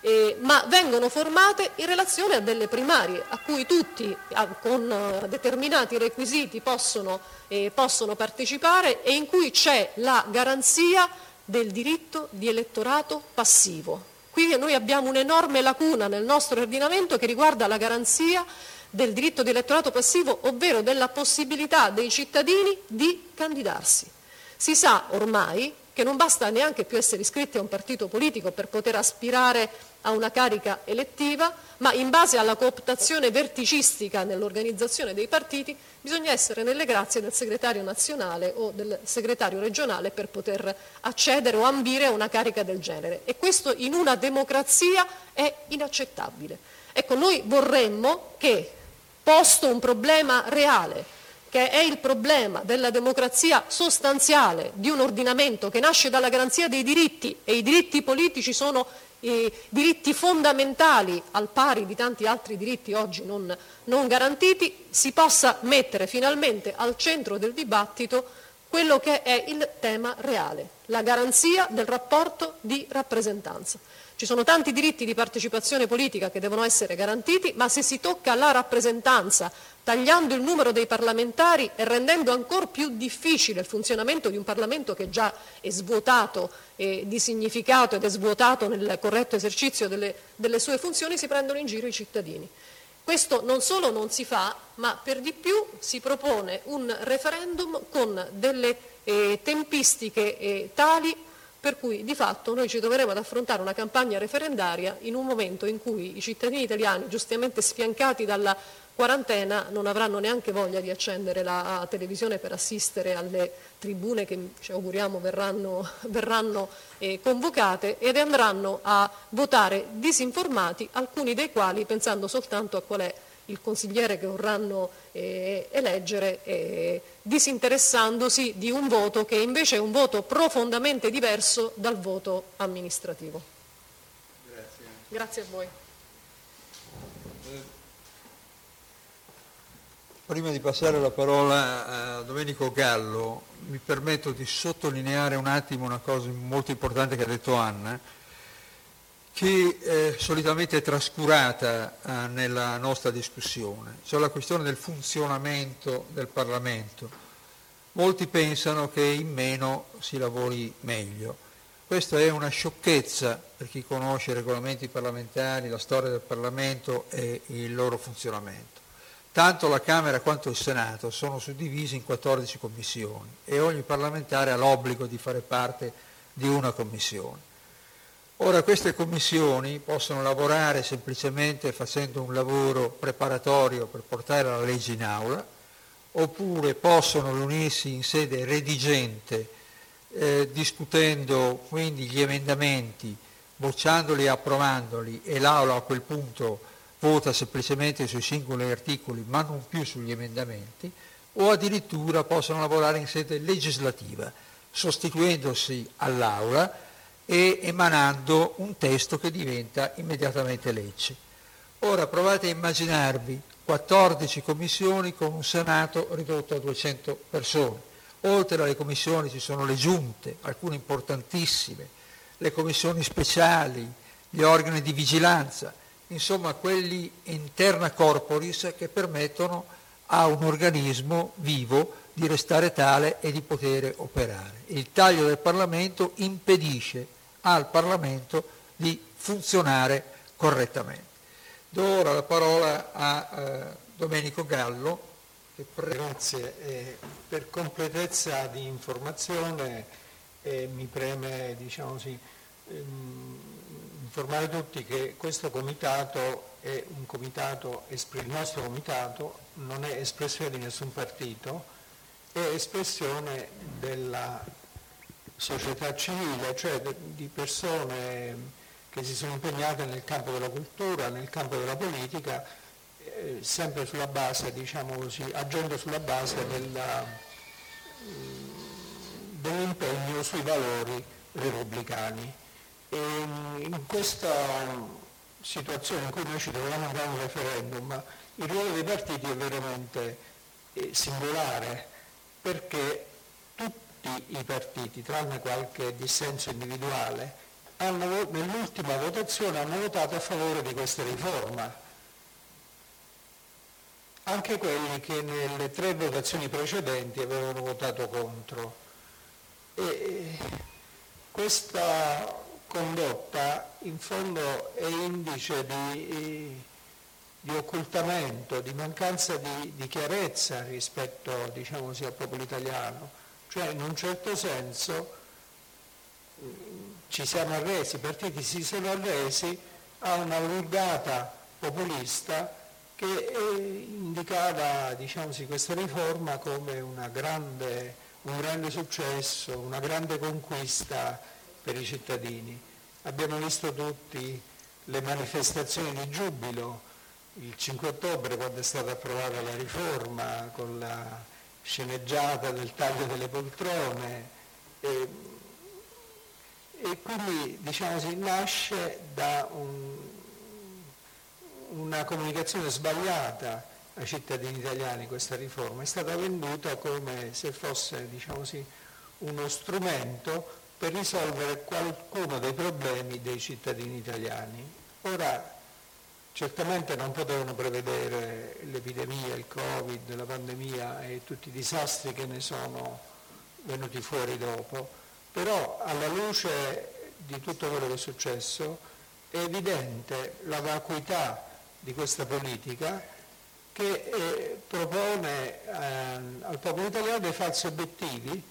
eh, ma vengono formate in relazione a delle primarie a cui tutti a, con uh, determinati requisiti possono, eh, possono partecipare e in cui c'è la garanzia del diritto di elettorato passivo. Qui noi abbiamo un'enorme lacuna nel nostro ordinamento che riguarda la garanzia del diritto di elettorato passivo, ovvero della possibilità dei cittadini di candidarsi. Si sa ormai che non basta neanche più essere iscritti a un partito politico per poter aspirare a una carica elettiva, ma in base alla cooptazione verticistica nell'organizzazione dei partiti bisogna essere nelle grazie del segretario nazionale o del segretario regionale per poter accedere o ambire a una carica del genere. E questo in una democrazia è inaccettabile. Ecco, noi vorremmo che, posto un problema reale, che è il problema della democrazia sostanziale di un ordinamento che nasce dalla garanzia dei diritti e i diritti politici sono i diritti fondamentali al pari di tanti altri diritti oggi non, non garantiti, si possa mettere finalmente al centro del dibattito quello che è il tema reale, la garanzia del rapporto di rappresentanza. Ci sono tanti diritti di partecipazione politica che devono essere garantiti, ma se si tocca la rappresentanza tagliando il numero dei parlamentari e rendendo ancora più difficile il funzionamento di un Parlamento che già è svuotato eh, di significato ed è svuotato nel corretto esercizio delle, delle sue funzioni, si prendono in giro i cittadini. Questo non solo non si fa, ma per di più si propone un referendum con delle eh, tempistiche eh, tali per cui di fatto noi ci troveremo ad affrontare una campagna referendaria in un momento in cui i cittadini italiani, giustamente sfiancati dalla quarantena non avranno neanche voglia di accendere la televisione per assistere alle tribune che ci auguriamo verranno, verranno eh, convocate ed andranno a votare disinformati, alcuni dei quali pensando soltanto a qual è il consigliere che vorranno eh, eleggere, eh, disinteressandosi di un voto che invece è un voto profondamente diverso dal voto amministrativo. Grazie. Grazie a voi. Prima di passare la parola a Domenico Gallo, mi permetto di sottolineare un attimo una cosa molto importante che ha detto Anna, che eh, solitamente è trascurata eh, nella nostra discussione, cioè la questione del funzionamento del Parlamento. Molti pensano che in meno si lavori meglio. Questa è una sciocchezza per chi conosce i regolamenti parlamentari, la storia del Parlamento e il loro funzionamento. Tanto la Camera quanto il Senato sono suddivisi in 14 commissioni e ogni parlamentare ha l'obbligo di fare parte di una commissione. Ora queste commissioni possono lavorare semplicemente facendo un lavoro preparatorio per portare la legge in aula, oppure possono riunirsi in sede redigente eh, discutendo quindi gli emendamenti, bocciandoli e approvandoli e l'Aula a quel punto vota semplicemente sui singoli articoli ma non più sugli emendamenti, o addirittura possono lavorare in sede legislativa, sostituendosi all'Aula e emanando un testo che diventa immediatamente legge. Ora provate a immaginarvi 14 commissioni con un Senato ridotto a 200 persone. Oltre alle commissioni ci sono le giunte, alcune importantissime, le commissioni speciali, gli organi di vigilanza, insomma quelli interna corporis che permettono a un organismo vivo di restare tale e di poter operare. Il taglio del Parlamento impedisce al Parlamento di funzionare correttamente. Do ora la parola a eh, Domenico Gallo. Grazie. Eh, per completezza di informazione eh, mi preme diciamo così, ehm, informare tutti che questo comitato è un comitato, il nostro comitato non è espressione di nessun partito, è espressione della società civile, cioè di persone che si sono impegnate nel campo della cultura, nel campo della politica, eh, sempre sulla base, diciamo così, agendo sulla base della, dell'impegno sui valori repubblicani. E in questa situazione in cui noi ci troviamo a un referendum, il ruolo dei partiti è veramente eh, singolare perché tutti i partiti, tranne qualche dissenso individuale, hanno, nell'ultima votazione hanno votato a favore di questa riforma. Anche quelli che nelle tre votazioni precedenti avevano votato contro. E questa condotta in fondo è indice di, di occultamento, di mancanza di, di chiarezza rispetto diciamo al popolo italiano, cioè in un certo senso ci siamo arresi, i partiti si sono arresi a una vulgata populista che indicava diciamo così, questa riforma come grande, un grande successo, una grande conquista per i cittadini. Abbiamo visto tutti le manifestazioni di giubilo il 5 ottobre quando è stata approvata la riforma con la sceneggiata del taglio delle poltrone e, e quindi diciamo così, nasce da un, una comunicazione sbagliata ai cittadini italiani questa riforma, è stata venduta come se fosse diciamo così, uno strumento per risolvere qualcuno dei problemi dei cittadini italiani. Ora, certamente non potevano prevedere l'epidemia, il Covid, la pandemia e tutti i disastri che ne sono venuti fuori dopo, però alla luce di tutto quello che è successo è evidente la vacuità di questa politica che eh, propone eh, al popolo italiano dei falsi obiettivi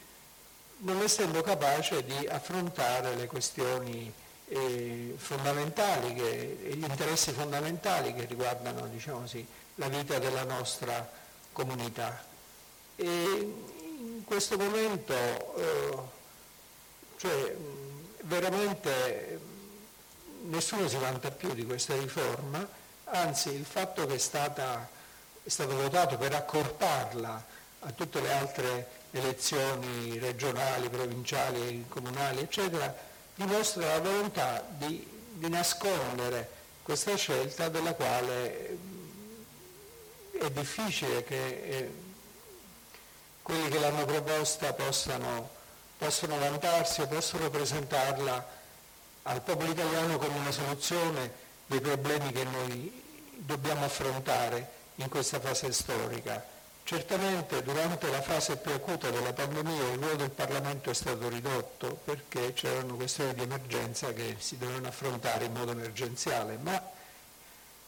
non essendo capace di affrontare le questioni eh, fondamentali, che, gli interessi fondamentali che riguardano diciamo così, la vita della nostra comunità. E in questo momento eh, cioè, veramente nessuno si vanta più di questa riforma, anzi il fatto che è, stata, è stato votato per accorparla a tutte le altre elezioni regionali, provinciali, comunali, eccetera, dimostra la volontà di, di nascondere questa scelta della quale è difficile che eh, quelli che l'hanno proposta possano, possano vantarsi o possano presentarla al popolo italiano come una soluzione dei problemi che noi dobbiamo affrontare in questa fase storica. Certamente durante la fase più acuta della pandemia il ruolo del Parlamento è stato ridotto perché c'erano questioni di emergenza che si dovevano affrontare in modo emergenziale, ma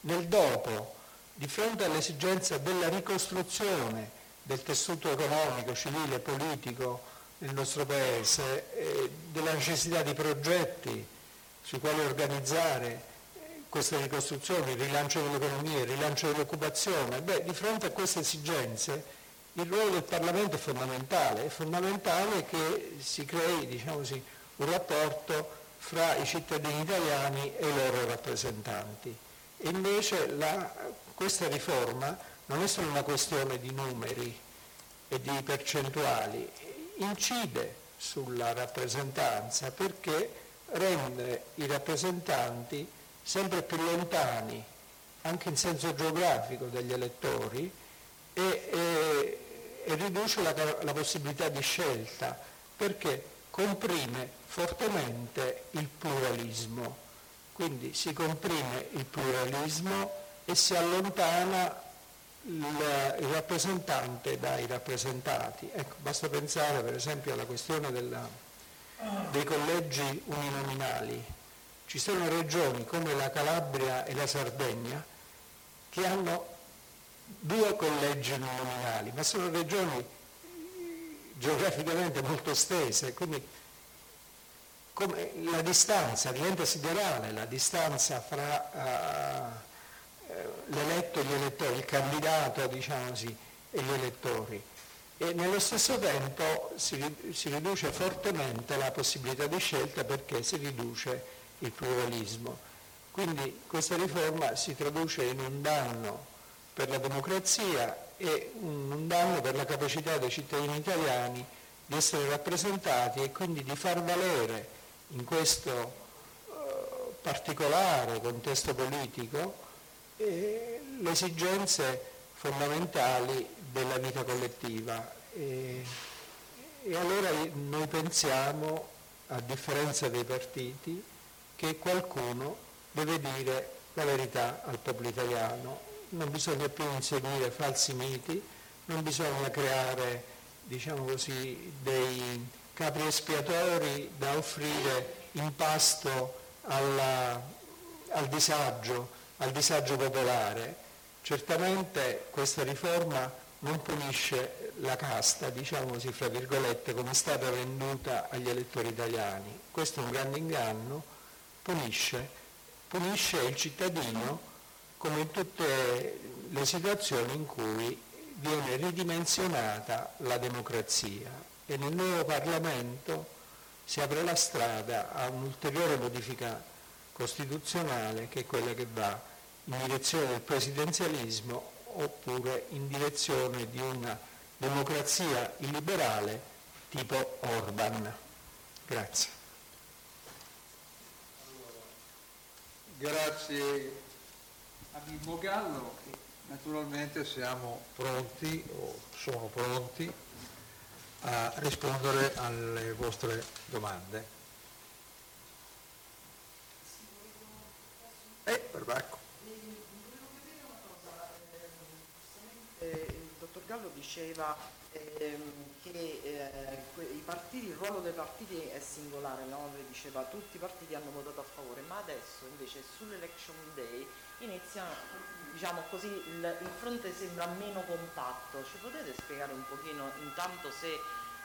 nel dopo, di fronte all'esigenza della ricostruzione del tessuto economico, civile, politico nel nostro Paese, della necessità di progetti sui quali organizzare questa ricostruzione, il rilancio dell'economia, il rilancio dell'occupazione, beh, di fronte a queste esigenze il ruolo del Parlamento è fondamentale, è fondamentale che si crei diciamo così, un rapporto fra i cittadini italiani e i loro rappresentanti. E invece la, questa riforma non è solo una questione di numeri e di percentuali, incide sulla rappresentanza perché rende i rappresentanti sempre più lontani, anche in senso geografico, dagli elettori e, e, e riduce la, la possibilità di scelta perché comprime fortemente il pluralismo. Quindi si comprime il pluralismo e si allontana il, rappresentante dai rappresentati. Ecco, basta pensare per esempio alla questione della, dei collegi uninominali ci sono regioni come la Calabria e la Sardegna che hanno due collegi nominali, ma sono regioni geograficamente molto stese, quindi la distanza diventa siderale, la distanza fra uh, l'eletto e gli elettori, il candidato diciamo così, e gli elettori. E nello stesso tempo si, si riduce fortemente la possibilità di scelta perché si riduce il pluralismo. Quindi questa riforma si traduce in un danno per la democrazia e un danno per la capacità dei cittadini italiani di essere rappresentati e quindi di far valere in questo eh, particolare contesto politico eh, le esigenze fondamentali della vita collettiva. E, e allora noi pensiamo, a differenza dei partiti, che qualcuno deve dire la verità al popolo italiano. Non bisogna più inseguire falsi miti, non bisogna creare, diciamo così, dei capri espiatori da offrire in pasto alla, al disagio, al disagio popolare. Certamente questa riforma non punisce la casta, diciamo così, fra virgolette, come è stata venduta agli elettori italiani. Questo è un grande inganno punisce, punisce il cittadino come in tutte le situazioni in cui viene ridimensionata la democrazia e nel nuovo Parlamento si apre la strada a un'ulteriore modifica costituzionale che è quella che va in direzione del presidenzialismo oppure in direzione di una democrazia illiberale tipo Orban. Grazie. Grazie a Mimmo Gallo, naturalmente siamo pronti o sono pronti a rispondere alle vostre domande. Eh, perbacco. Il dottor Gallo diceva ehm, che eh, i partiti, il ruolo dei partiti è singolare, no? diceva tutti i partiti hanno votato a favore, ma adesso invece sull'election day inizia, diciamo così, il, il fronte sembra meno compatto. Ci potete spiegare un pochino intanto se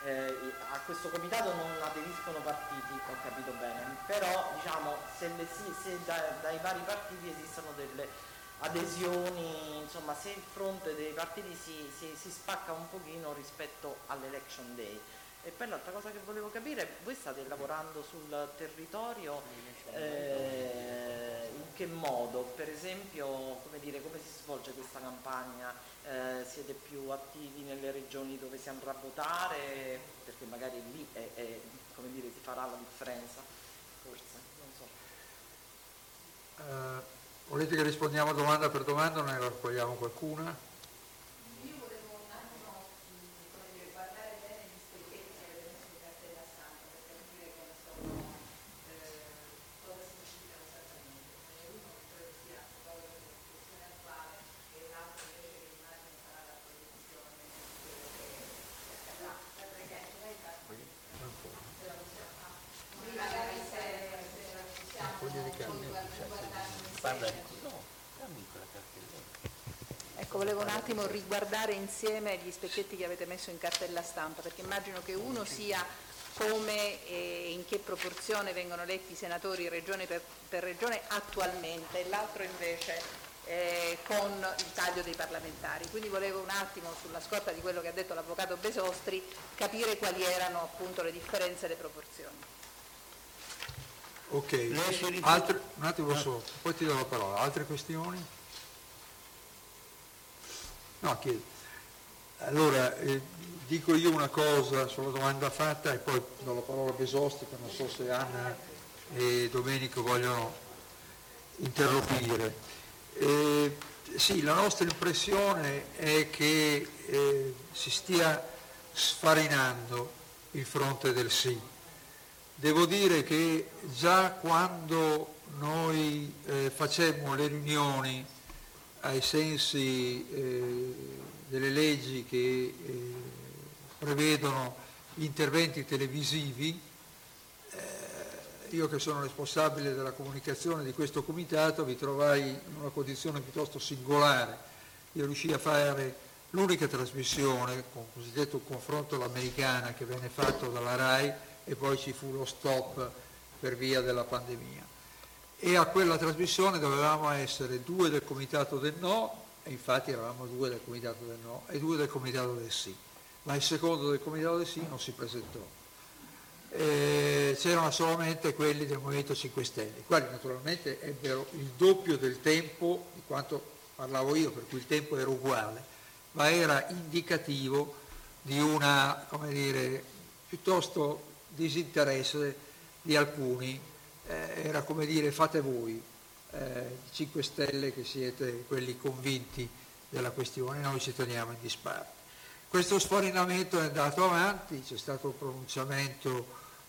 eh, a questo comitato non aderiscono partiti, ho capito bene, però diciamo se, le, se da, dai vari partiti esistono delle adesioni, insomma se il fronte dei partiti si, si, si spacca un pochino rispetto all'election day. E poi l'altra cosa che volevo capire, voi state lavorando sul territorio, eh, in che modo? Per esempio, come, dire, come si svolge questa campagna? Eh, siete più attivi nelle regioni dove si andrà a votare? Perché magari lì è, è, dire, si farà la differenza, forse, non so. Uh Volete che rispondiamo domanda per domanda o ne raccogliamo qualcuna? Ecco, volevo un attimo riguardare insieme gli specchietti che avete messo in cartella stampa, perché immagino che uno sia come e in che proporzione vengono eletti i senatori regione per, per regione attualmente e l'altro invece eh, con il taglio dei parlamentari. Quindi volevo un attimo, sulla scorta di quello che ha detto l'Avvocato Besostri, capire quali erano appunto le differenze e le proporzioni. Ok, Altre, un attimo solo, poi ti do la parola. Altre questioni? No, chiedo. Allora, eh, dico io una cosa sulla domanda fatta e poi do la parola a Besostri, che non so se Anna e Domenico vogliono interloquire. Eh, sì, la nostra impressione è che eh, si stia sfarinando il fronte del sì. Devo dire che già quando noi eh, facemmo le riunioni ai sensi eh, delle leggi che eh, prevedono interventi televisivi, io che sono responsabile della comunicazione di questo comitato mi trovai in una condizione piuttosto singolare. Io riuscii a fare l'unica trasmissione con il cosiddetto confronto all'americana che venne fatto dalla RAI e poi ci fu lo stop per via della pandemia. E a quella trasmissione dovevamo essere due del comitato del no, e infatti eravamo due del comitato del no, e due del comitato del sì. Ma il secondo del comitato del sì non si presentò eh, c'erano solamente quelli del Movimento 5 Stelle, i quali naturalmente ebbero il doppio del tempo di quanto parlavo io, per cui il tempo era uguale, ma era indicativo di una, come dire, piuttosto disinteresse di alcuni, eh, era come dire fate voi, eh, 5 Stelle che siete quelli convinti della questione, noi ci teniamo in disparte. Questo sfarinamento è andato avanti, c'è stato un pronunciamento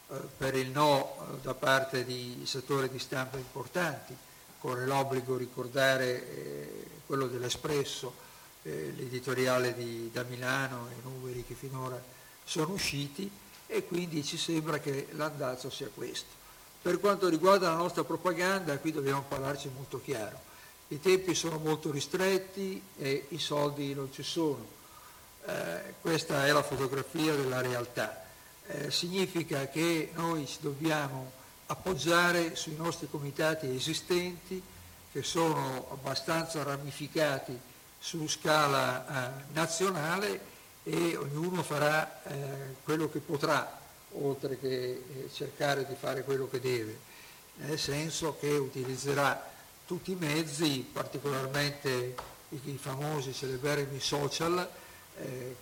eh, per il no eh, da parte di settori di stampa importanti, corre l'obbligo di ricordare eh, quello dell'Espresso, l'editoriale di, da Milano e i numeri che finora sono usciti e quindi ci sembra che l'andazzo sia questo. Per quanto riguarda la nostra propaganda, qui dobbiamo parlarci molto chiaro. I tempi sono molto ristretti e i soldi non ci sono. Eh, questa è la fotografia della realtà eh, significa che noi ci dobbiamo appoggiare sui nostri comitati esistenti che sono abbastanza ramificati su scala eh, nazionale e ognuno farà eh, quello che potrà, oltre che eh, cercare di fare quello che deve, nel senso che utilizzerà tutti i mezzi, particolarmente i, famosi celeberrimi social, eh,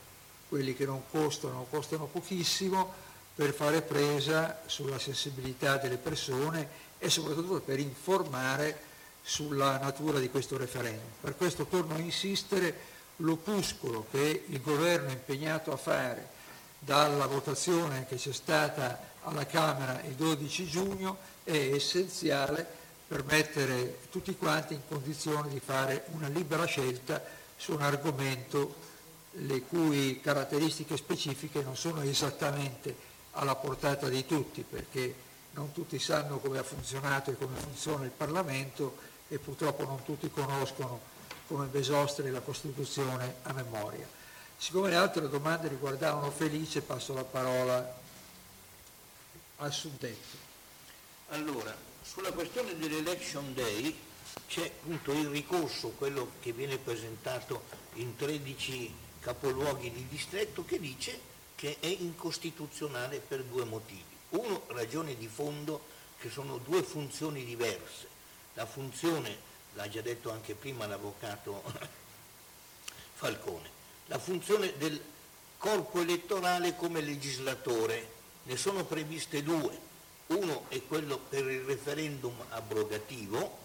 quelli che non costano, costano pochissimo, per fare presa sulla sensibilità delle persone e soprattutto per informare sulla natura di questo referendum. Per questo torno a insistere, l'opuscolo che il governo è impegnato a fare dalla votazione che c'è stata alla Camera il 12 giugno è essenziale per mettere tutti quanti in condizione di fare una libera scelta su un argomento le cui caratteristiche specifiche non sono esattamente alla portata di tutti, perché non tutti sanno come ha funzionato e come funziona il Parlamento e purtroppo non tutti conoscono come Besostri la Costituzione a memoria. Siccome le altre domande riguardavano Felice, passo la parola al suddetto. Allora, sulla questione dell'Election Day c'è appunto il ricorso, quello che viene presentato in 13 capoluoghi di distretto che dice che è incostituzionale per due motivi. Uno, ragione di fondo, che sono due funzioni diverse. La funzione, l'ha già detto anche prima l'avvocato Falcone, la funzione del corpo elettorale come legislatore. Ne sono previste due. Uno è quello per il referendum abrogativo,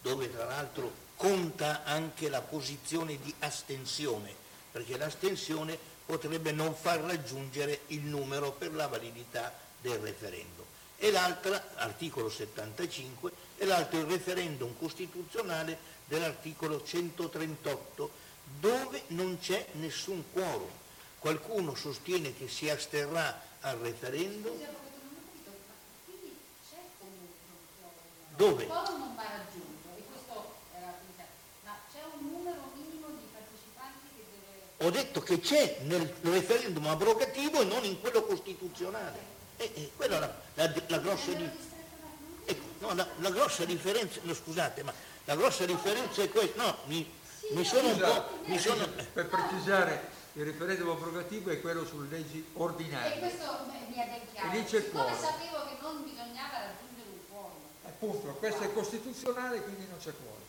dove tra l'altro conta anche la posizione di astensione perché l'astensione potrebbe non far raggiungere il numero per la validità del referendum. E l'altra, articolo 75, e l'altro il referendum costituzionale dell'articolo 138, dove non c'è nessun quorum. Qualcuno sostiene che si asterrà al referendum. Dove? Ho detto che c'è nel referendum abrogativo e non in quello costituzionale. E, e eh, eh, quella è la, la, la grossa differenza. Ecco, no, la, la, grossa differenza, no, scusate, ma la grossa differenza è questa. No, mi, mi sono un po'. Mi sono... Per precisare, il referendum abrogativo è quello sulle leggi ordinarie. E questo mi è ben chiaro. E lì c'è il Siccome sapevo che non bisognava raggiungere un quorum. Appunto, questo è costituzionale, quindi non c'è quorum.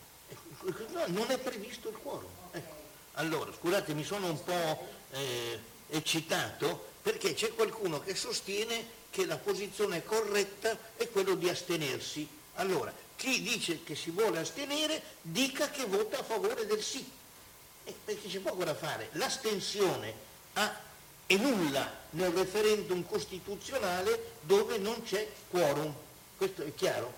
No, non è previsto il quorum. Ecco. Allora, scusate, mi sono un po' eh, eccitato perché c'è qualcuno che sostiene che la posizione corretta è quella di astenersi. Allora, chi dice che si vuole astenere dica che vota a favore del sì. Eh, perché c'è poco da fare. L'astensione ha, è nulla nel referendum costituzionale dove non c'è quorum. Questo è chiaro?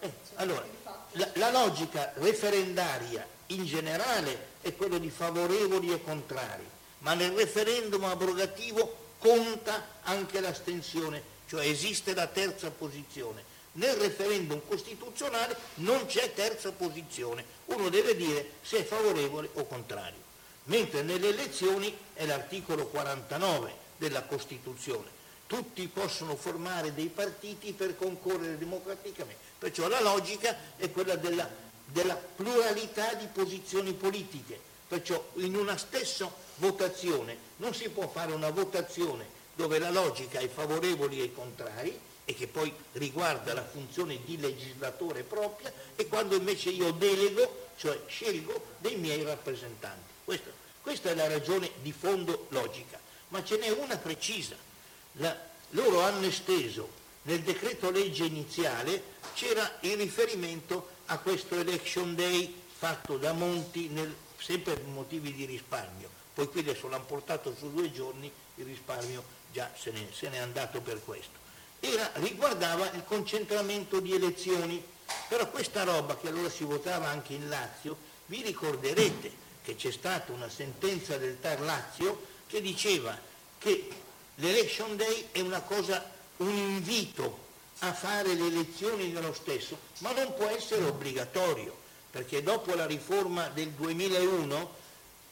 Eh, allora, la, la logica referendaria in generale è quella di favorevoli e contrari, ma nel referendum abrogativo conta anche l'astensione, cioè esiste la terza posizione. Nel referendum costituzionale non c'è terza posizione, uno deve dire se è favorevole o contrario, mentre nelle elezioni è l'articolo 49 della Costituzione. Tutti possono formare dei partiti per concorrere democraticamente, perciò la logica è quella della della pluralità di posizioni politiche, perciò in una stessa votazione non si può fare una votazione dove la logica è favorevoli e contrari e che poi riguarda la funzione di legislatore propria e quando invece io delego, cioè scelgo dei miei rappresentanti. Questa, questa è la ragione di fondo logica, ma ce n'è una precisa. La, loro hanno esteso nel decreto legge iniziale c'era il riferimento a questo election day fatto da Monti nel, sempre per motivi di risparmio, poi qui adesso l'hanno portato su due giorni, il risparmio già se ne, se n'è andato per questo. Era, riguardava il concentramento di elezioni, però questa roba che allora si votava anche in Lazio, vi ricorderete che c'è stata una sentenza del TAR Lazio che diceva che l'election day è una cosa, un invito a fare le elezioni nello stesso, ma non può essere obbligatorio, perché dopo la riforma del 2001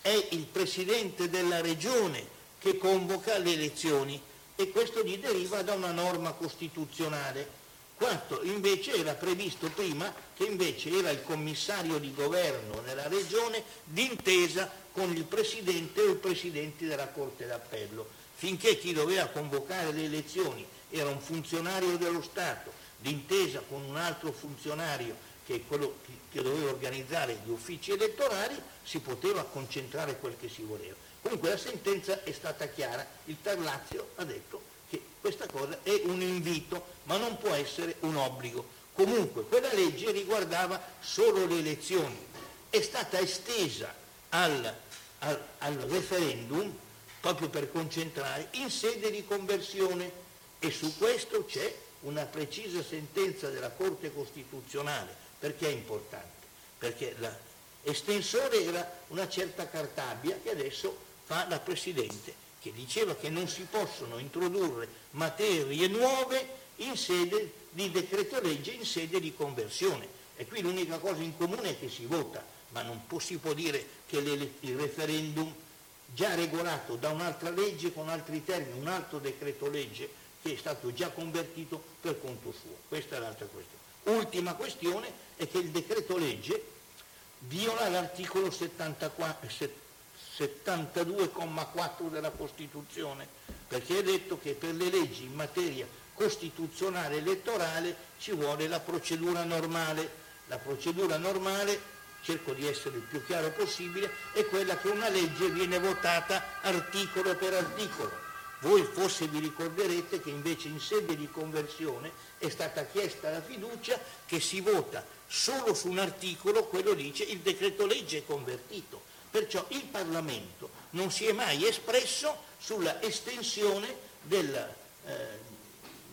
è il Presidente della Regione che convoca le elezioni e questo gli deriva da una norma costituzionale. Quanto invece era previsto prima che invece era il commissario di governo nella regione d'intesa con il Presidente o i Presidenti della Corte d'Appello, finché chi doveva convocare le elezioni era un funzionario dello Stato, d'intesa con un altro funzionario che è quello che doveva organizzare gli uffici elettorali, si poteva concentrare quel che si voleva. Comunque la sentenza è stata chiara, il Tarlazio ha detto che questa cosa è un invito, ma non può essere un obbligo. Comunque quella legge riguardava solo le elezioni, è stata estesa al, al, al referendum proprio per concentrare in sede di conversione e su questo c'è una precisa sentenza della Corte Costituzionale. Perché è importante? Perché l'estensore era una certa Cartabia che adesso fa la Presidente, che diceva che non si possono introdurre materie nuove in sede di decreto legge, in sede di conversione. E qui l'unica cosa in comune è che si vota, ma non si può dire che il referendum già regolato da un'altra legge con altri termini, un altro decreto legge, che è stato già convertito per conto suo. Questa è l'altra questione. Ultima questione è che il decreto legge viola l'articolo 72,4 della Costituzione, perché è detto che per le leggi in materia costituzionale elettorale ci vuole la procedura normale. La procedura normale, cerco di essere il più chiaro possibile, è quella che una legge viene votata articolo per articolo voi forse vi ricorderete che invece in sede di conversione è stata chiesta la fiducia che si vota solo su un articolo, quello dice il decreto legge è convertito. Perciò il Parlamento non si è mai espresso sulla estensione del, eh,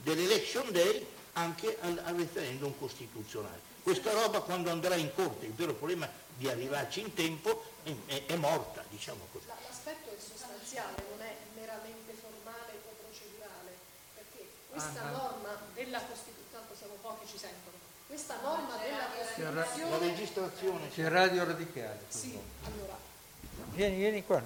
dell'election day anche al, al, referendum costituzionale. Questa roba quando andrà in corte, il vero problema di arrivarci in tempo, è, è, è morta, diciamo così. L'aspetto è sostanziale, non è questa norma della Costituzione, tanto siamo pochi ci sentono, questa norma della Costituzione... La registrazione. C'è radio radicale. Sì, allora, Vieni, vieni qua.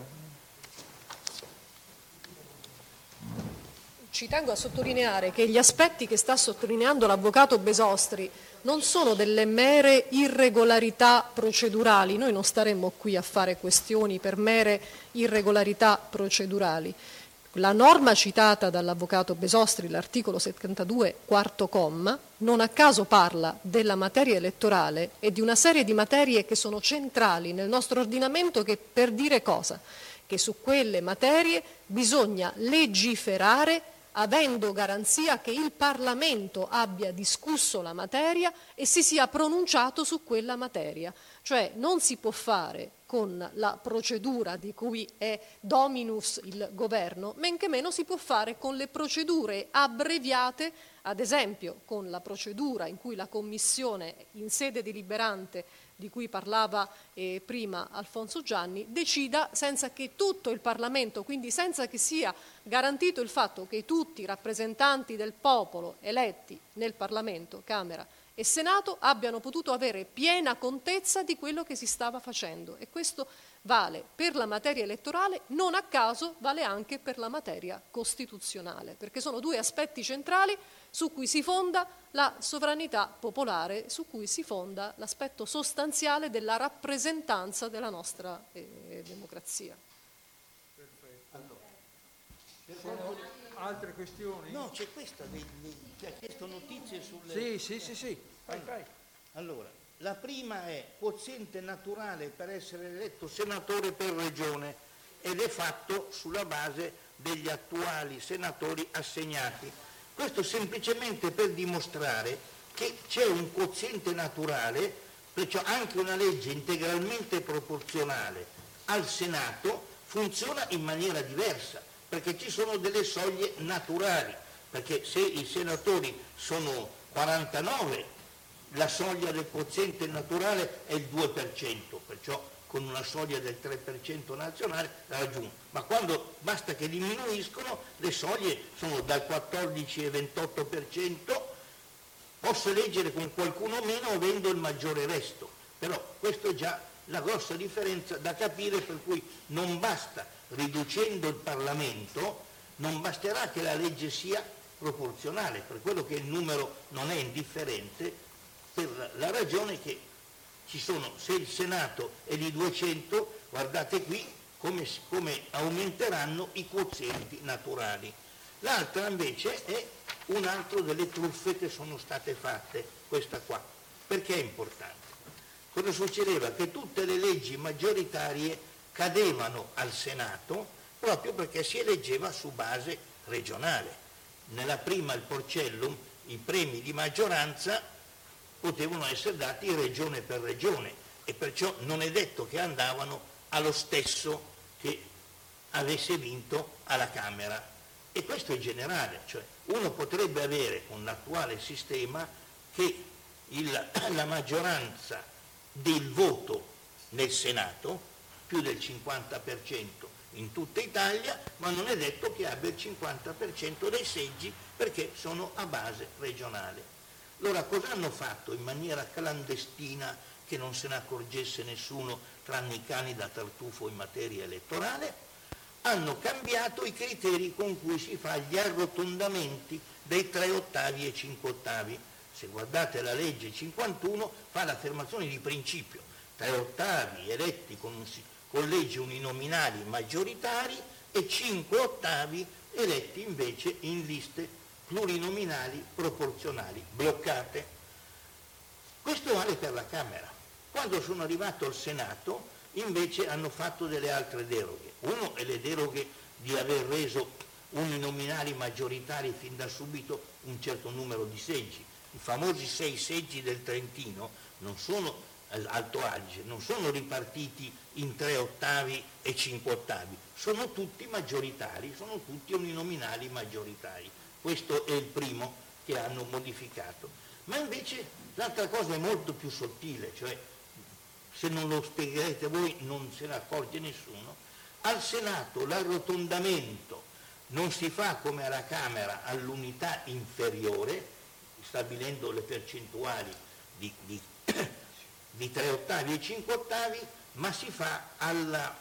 Ci tengo a sottolineare che gli aspetti che sta sottolineando l'avvocato Besostri non sono delle mere irregolarità procedurali, noi non staremmo qui a fare questioni per mere irregolarità procedurali. La norma citata dall'avvocato Besostri, l'articolo 72, quarto comma, non a caso parla della materia elettorale e di una serie di materie che sono centrali nel nostro ordinamento che per dire cosa? Che su quelle materie bisogna legiferare avendo garanzia che il Parlamento abbia discusso la materia e si sia pronunciato su quella materia. Cioè non si può fare con la procedura di cui è dominus il governo, men che meno si può fare con le procedure abbreviate, ad esempio con la procedura in cui la Commissione in sede deliberante di cui parlava eh, prima Alfonso Gianni, decida senza che tutto il Parlamento, quindi senza che sia garantito il fatto che tutti i rappresentanti del popolo eletti nel Parlamento, Camera e Senato abbiano potuto avere piena contezza di quello che si stava facendo e questo vale per la materia elettorale, non a caso vale anche per la materia costituzionale, perché sono due aspetti centrali su cui si fonda la sovranità popolare, su cui si fonda l'aspetto sostanziale della rappresentanza della nostra eh, democrazia. Perfetto. Allora, altre questioni? No, c'è questa, che ha chiesto notizie sulle... Sì, sì, sì, sì. Vai, vai. Allora, la prima è quoziente naturale per essere eletto senatore per regione ed è fatto sulla base degli attuali senatori assegnati. Questo semplicemente per dimostrare che c'è un quoziente naturale, perciò anche una legge integralmente proporzionale al Senato funziona in maniera diversa perché ci sono delle soglie naturali, perché se i senatori sono 49, la soglia del quoziente naturale è il 2%, perciò con una soglia del 3% nazionale la raggiungo. Ma quando basta che diminuiscono, le soglie sono dal 14 e 28%, posso eleggere con qualcuno meno avendo il maggiore resto, però questo è già la grossa differenza da capire per cui non basta riducendo il Parlamento, non basterà che la legge sia proporzionale, per quello che il numero non è indifferente, per la ragione che ci sono, se il Senato è di 200, guardate qui come, come aumenteranno i quozienti naturali. L'altra invece è un altro delle truffe che sono state fatte, questa qua. Perché è importante? Cosa succedeva? Che tutte le leggi maggioritarie cadevano al Senato proprio perché si eleggeva su base regionale. Nella prima il Porcellum i premi di maggioranza potevano essere dati regione per regione e perciò non è detto che andavano allo stesso che avesse vinto alla Camera. E questo è generale, cioè uno potrebbe avere con l'attuale sistema che il, la maggioranza del voto nel Senato più del 50% in tutta Italia, ma non è detto che abbia il 50% dei seggi perché sono a base regionale. Allora cosa hanno fatto in maniera clandestina che non se ne accorgesse nessuno tranne i cani da tartufo in materia elettorale? Hanno cambiato i criteri con cui si fa gli arrotondamenti dei 3 ottavi e 5 ottavi. Se guardate la legge 51 fa l'affermazione di principio, 3 ottavi eletti con collegi uninominali maggioritari e 5 ottavi eletti invece in liste plurinominali proporzionali bloccate. Questo vale per la Camera. Quando sono arrivato al Senato invece hanno fatto delle altre deroghe. Uno è le deroghe di aver reso uninominali maggioritari fin da subito un certo numero di seggi. I famosi sei seggi del Trentino non sono Alto Adige, non sono ripartiti in tre ottavi e cinque ottavi, sono tutti maggioritari, sono tutti uninominali maggioritari. Questo è il primo che hanno modificato. Ma invece l'altra cosa è molto più sottile, cioè se non lo spiegherete voi non se ne accorge nessuno. Al Senato l'arrotondamento non si fa come alla Camera all'unità inferiore, stabilendo le percentuali di, di di 3 ottavi e 5 ottavi, ma si fa alla,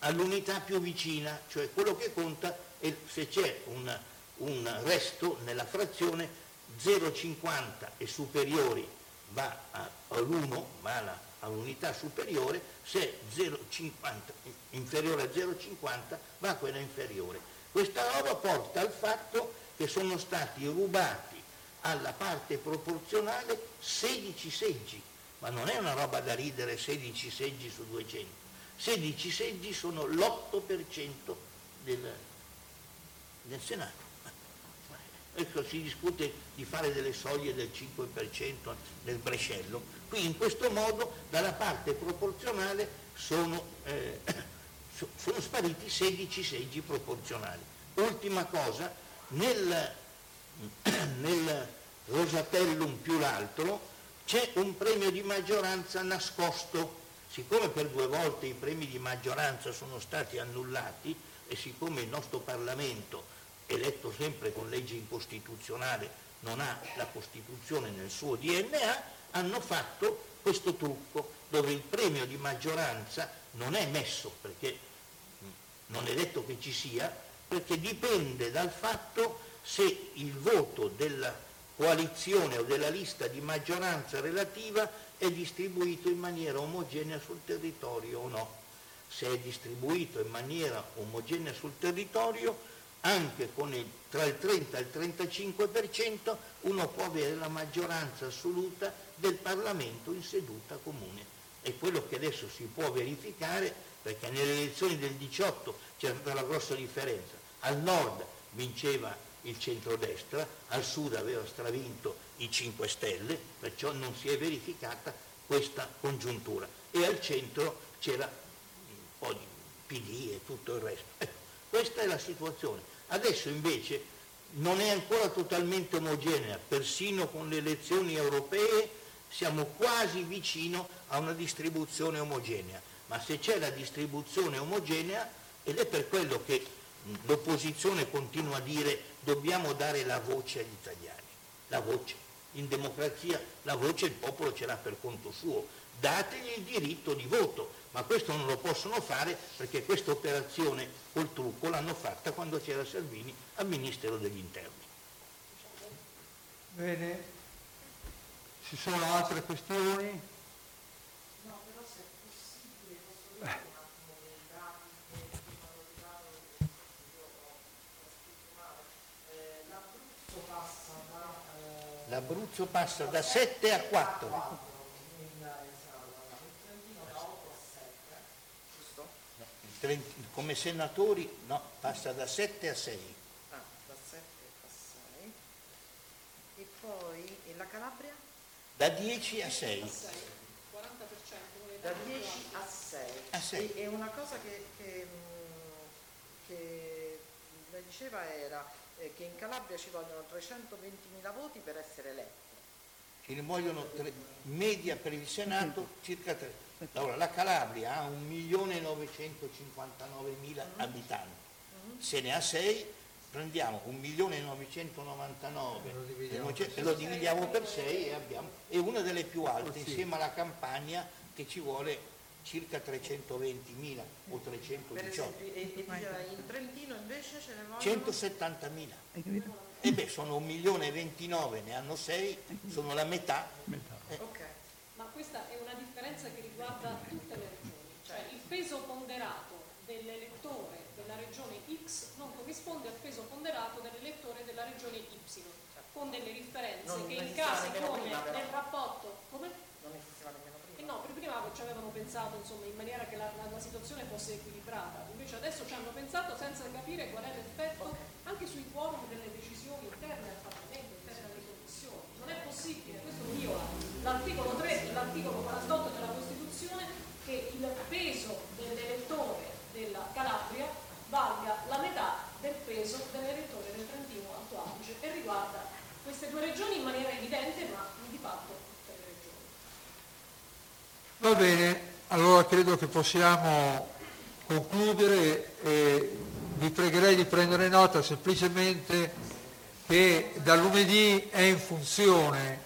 all'unità più vicina, cioè quello che conta è se c'è un, un resto nella frazione 0,50 e superiori va all'1, va alla, all'unità superiore, se 0,50 inferiore a 0,50 va a quella inferiore. Questa roba porta al fatto che sono stati rubati alla parte proporzionale 16 seggi, ma non è una roba da ridere 16 seggi su 200, 16 seggi sono l'8% del, del Senato. Ecco, si discute di fare delle soglie del 5% nel Brescello. Qui in questo modo dalla parte proporzionale sono, eh, sono spariti 16 seggi proporzionali. Ultima cosa, nel, nel Rosatellum più l'altro c'è un premio di maggioranza nascosto. Siccome per due volte i premi di maggioranza sono stati annullati e siccome il nostro Parlamento eletto sempre con legge incostituzionale, non ha la Costituzione nel suo DNA, hanno fatto questo trucco dove il premio di maggioranza non è messo perché non è detto che ci sia, perché dipende dal fatto se il voto della coalizione o della lista di maggioranza relativa è distribuito in maniera omogenea sul territorio o no. Se è distribuito in maniera omogenea sul territorio, anche il, tra il 30 e il 35% uno può avere la maggioranza assoluta del Parlamento in seduta comune. È quello che adesso si può verificare perché nelle elezioni del 18 c'era stata la grossa differenza. Al nord vinceva il centrodestra, al sud aveva stravinto i 5 Stelle, perciò non si è verificata questa congiuntura. E al centro c'era un po' di PD e tutto il resto. Ecco, questa è la situazione. Adesso invece non è ancora totalmente omogenea, persino con le elezioni europee siamo quasi vicino a una distribuzione omogenea, ma se c'è la distribuzione omogenea, ed è per quello che l'opposizione continua a dire dobbiamo dare la voce agli italiani, la voce. In democrazia la voce il popolo ce l'ha per conto suo, dategli il diritto di voto, ma questo non lo possono fare perché questa operazione col trucco l'hanno fatta quando c'era Salvini al Ministero degli Interni. Bene, ci sono altre questioni? No, però se è possibile posso dire un attimo dei dati che hanno ridato l'Abruzzo passa da... Eh... L'Abruzzo passa da 7 a 4. come senatori no, passa da 7 a 6. Ah, da 7 a 6. E poi e la Calabria? Da 10 a 6. 40%. Da 10 a 6. A 6. E, e, una cosa che, che, che lei diceva era eh, che in Calabria ci vogliono 320.000 voti per essere eletti. Ci ne vogliono tre, media per il Senato circa 3. Allora, la Calabria ha 1.959.000 abitanti, se ne ha 6 prendiamo 1.999.000 e lo dividiamo per 6 e abbiamo, è una delle più alte insieme alla Campania che ci vuole circa 320.000 o 318. e, e in Trentino invece ce ne vogliono? 170.000. E beh, sono 1.029.000, ne hanno 6, sono la metà. metà. Eh. Okay questa è una differenza che riguarda tutte le regioni, cioè il peso ponderato dell'elettore della regione X non corrisponde al peso ponderato dell'elettore della regione Y, con delle differenze non che in casi come prima, nel rapporto... Come? Esisteva nemmeno prima. No, ci avevano pensato insomma, in maniera che la, la, la, situazione fosse equilibrata, invece adesso ci hanno pensato senza capire qual è l'effetto anche sui quorum delle decisioni interne al Parlamento, interne alle commissioni. Non è possibile, questo viola l'articolo 3 e l'articolo 48 della Costituzione che il peso dell'elettore della Calabria valga la metà del peso dell'elettore del Trentino Alto Adige e riguarda queste due regioni in maniera evidente ma di fatto. Va bene, allora credo che possiamo concludere e vi pregherei di prendere nota semplicemente che da lunedì è in funzione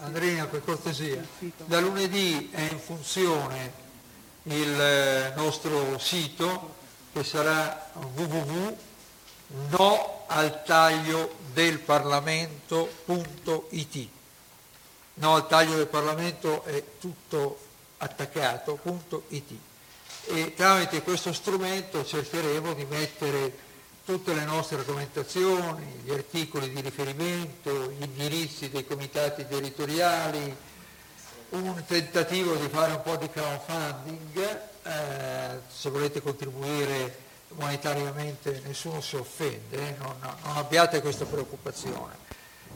Andrina per cortesia, da lunedì è in funzione il eh, nostro sito che sarà www.noaltagliodelparlamento.it no al taglio del Parlamento è tutto attaccato.it e tramite questo strumento cercheremo di mettere tutte le nostre argomentazioni, gli articoli di riferimento, gli indirizzi dei comitati territoriali, un tentativo di fare un po' di crowdfunding, eh, se volete contribuire monetariamente nessuno si offende, eh, non, non, abbiate questa preoccupazione.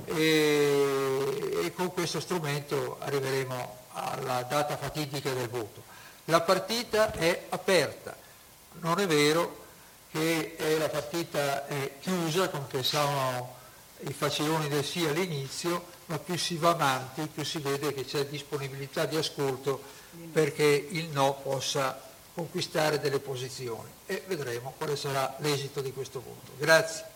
E, e con questo strumento arriveremo alla data fatidica del voto. La partita è aperta, non è vero che la partita è chiusa, come pensavano i faciloni del sì all'inizio, ma più si va avanti, più si vede che c'è disponibilità di ascolto perché il no possa conquistare delle posizioni e vedremo quale sarà l'esito di questo voto. Grazie.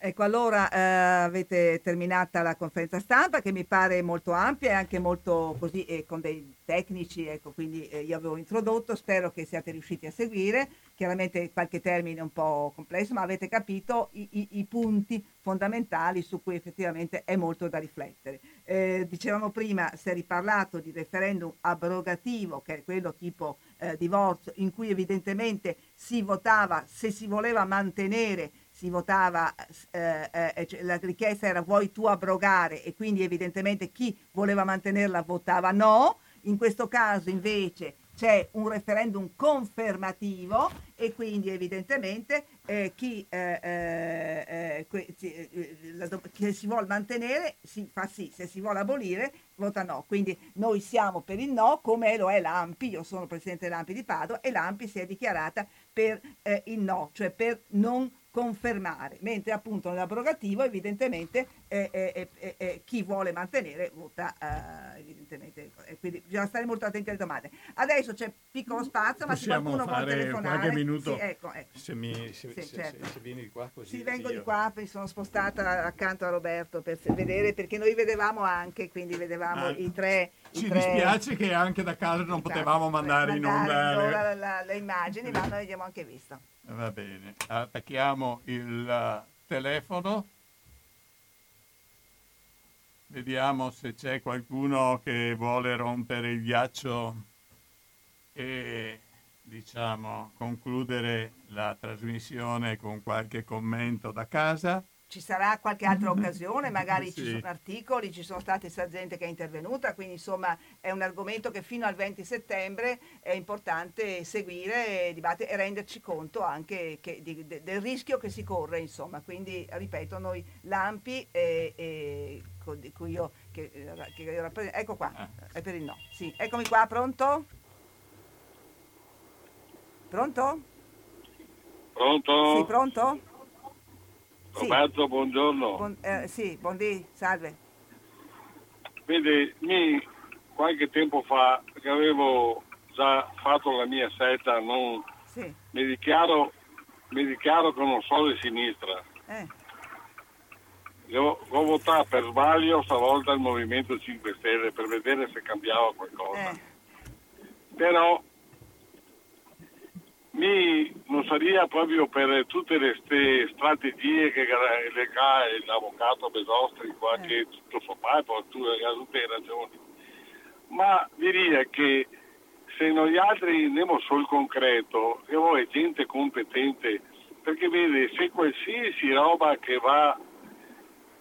Ecco, allora eh, avete terminata la conferenza stampa che mi pare molto ampia e anche molto così eh, con dei tecnici, ecco, quindi eh, io avevo introdotto, spero che siate riusciti a seguire, chiaramente qualche termine un po' complesso, ma avete capito i, i, i punti fondamentali su cui effettivamente è molto da riflettere. Eh, dicevamo prima, si è riparlato di referendum abrogativo, che è quello tipo eh, divorzio, in cui evidentemente si votava se si voleva mantenere si votava, eh, eh, cioè la richiesta era vuoi tu abrogare? E quindi evidentemente chi voleva mantenerla votava no, in questo caso invece c'è un referendum confermativo e quindi evidentemente eh, chi, eh, eh, eh la, chi, si vuole mantenere si fa sì, se si vuole abolire vota no. Quindi noi siamo per il no come lo è l'AMPI, io sono presidente dell'AMPI di Padova e l'AMPI si è dichiarata per eh, il no, cioè per non confermare, mentre appunto nell'abrogativo evidentemente eh, eh, eh, eh chi vuole mantenere vota eh, evidentemente, quindi bisogna stare molto attenti alle domande. Adesso c'è piccolo spazio, ma Possiamo se qualcuno vuole telefonare... qualche minuto, sì, ecco, ecco. Se, mi, se, sì, se, certo. se, vieni di qua così... Sì, vengo io. di qua, mi sono spostata accanto a Roberto per vedere, perché noi vedevamo anche, quindi vedevamo ah, i tre... Ci i tre... dispiace che anche da casa non esatto, potevamo mandare in onda le... le immagini, ma noi abbiamo anche visto. Va bene, attacchiamo il uh, telefono. Vediamo se c'è qualcuno che vuole rompere il ghiaccio e diciamo concludere la trasmissione con qualche commento da casa ci sarà qualche altra occasione, magari sì. ci sono articoli, ci sono stati gente che è intervenuta, quindi insomma è un argomento che fino al 20 settembre è importante seguire e, e renderci conto anche che, di, de, del rischio che si corre, insomma. Quindi ripeto, noi l'AMPI e, e di cui io che, che rappresento, ecco qua, ah. è per il no. Sì, eccomi qua, pronto? Pronto? Pronto? Sì, pronto? Roberto, sì. buongiorno. Buon, eh, sì, buondì, salve. Vedi, mi, qualche tempo fa che avevo già fatto la mia scelta, non, sì. mi, dichiaro, mi dichiaro che non sono di sinistra. Eh. Io ho votato per sbaglio stavolta il Movimento 5 Stelle per vedere se cambiava qualcosa. Eh. Però mi non sarebbe proprio per tutte le strategie che le l'avvocato Besostri qua eh. che tutto sommato ha tutte le ragioni ma direi che se noi altri andiamo sul concreto e voi gente competente perché vede se qualsiasi roba che va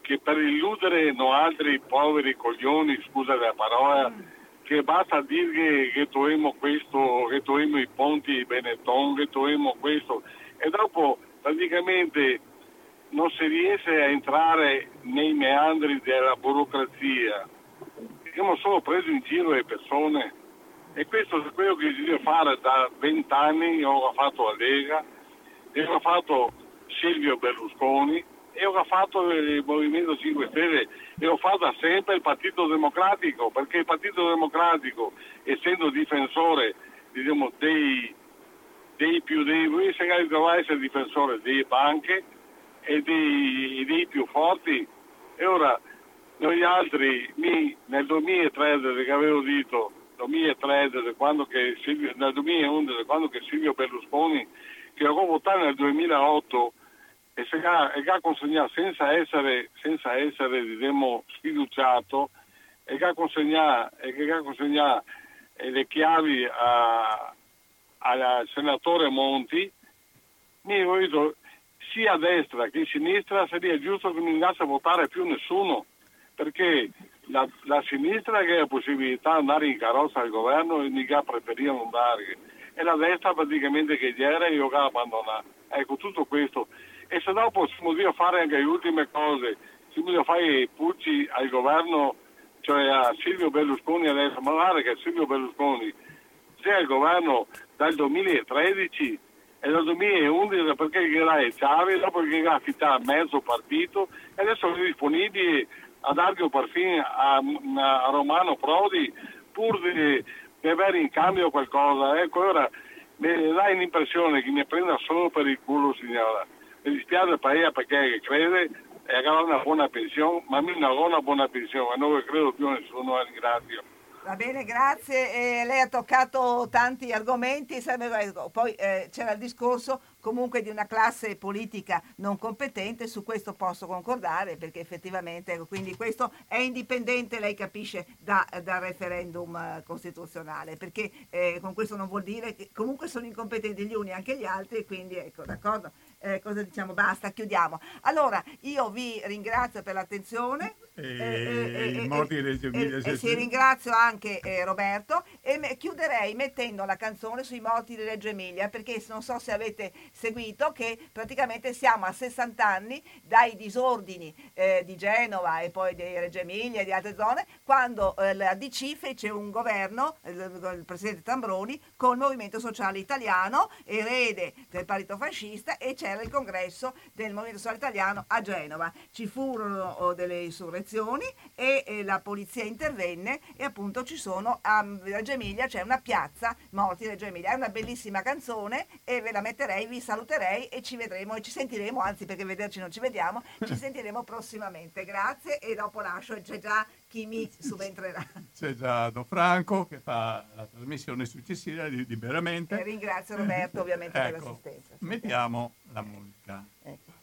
che per illudere noi altri poveri coglioni scusa la parola mm che basta dire che troviamo questo, che troviamo i ponti di Benetton, che troviamo questo e dopo praticamente non si riesce a entrare nei meandri della burocrazia. Abbiamo solo preso in giro le persone e questo è quello che deve fare da vent'anni, ho fatto la Lega, ho fatto Silvio Berlusconi, e ho fatto il Movimento 5 Stelle e ho fatto sempre il Partito Democratico, perché il Partito Democratico, essendo difensore diciamo, dei, dei, più deboli, se doveva essere difensore delle banche e dei, dei più forti. E ora Noi altri, mi, nel 2013 che avevo detto, 2013, quando che Silvio, nel 2011, quando che Silvio Berlusconi, che ho votato nel 2008, e se ha, e ha consegnato senza essere, senza essere diciamo, sfiduciato, e ha consegnato, e ha consegnato le chiavi al senatore Monti, mi ho detto sia a destra che a sinistra sarebbe giusto che non andasse a votare più nessuno, perché la, la sinistra che ha la possibilità di andare in carrozza al governo e mica preferivano andare, e la destra praticamente che era io che abbandonato. Ecco, tutto questo. E se dopo si può fare anche le ultime cose, si può fare i pucci al governo, cioè a Silvio Berlusconi adesso, ma guarda che Silvio Berlusconi sia al governo dal 2013 e dal 2011 perché era il Ciavi, dopo che era affittato mezzo partito e adesso sono disponibili a dare un perfino a, a, Romano Prodi pur di, di, avere in cambio qualcosa. Ecco, ora mi dai l'impressione che mi prenda solo per il culo signora. Mi dispiace per ella perché crede e avrà una buona pensione, ma non ho una buona pensione, non credo più nessuno, ringrazio. Va bene, grazie. Eh, lei ha toccato tanti argomenti, poi eh, c'era il discorso comunque di una classe politica non competente, su questo posso concordare perché effettivamente ecco, quindi questo è indipendente, lei capisce, da, dal referendum eh, costituzionale, perché eh, con questo non vuol dire che comunque sono incompetenti gli uni anche gli altri, quindi ecco, d'accordo? Eh, cosa diciamo? Basta, chiudiamo. Allora, io vi ringrazio per l'attenzione. E, sì, ringrazio anche eh, Roberto e me, chiuderei mettendo la canzone sui morti di Reggio Emilia perché non so se avete seguito che praticamente siamo a 60 anni dai disordini eh, di Genova e poi di Reggio Emilia e di altre zone, quando eh, la DC fece un governo, il, il presidente Tambroni, con il Movimento Sociale Italiano, erede del partito fascista, e c'era il congresso del Movimento Sociale Italiano a Genova. Ci furono oh, delle insurrezioni e, e la polizia intervenne e appunto ci sono a Reggio Emilia c'è una piazza Morti Reggio Emilia. È una bellissima canzone e ve la metterei, vi saluterei e ci vedremo e ci sentiremo, anzi perché vederci non ci vediamo, ci sentiremo prossimamente. Grazie e dopo lascio, c'è già chi mi subentrerà. C'è già Don Franco che fa la trasmissione successiva liberamente. E ringrazio Roberto ovviamente ecco, per l'assistenza. Mettiamo la musica. Ecco.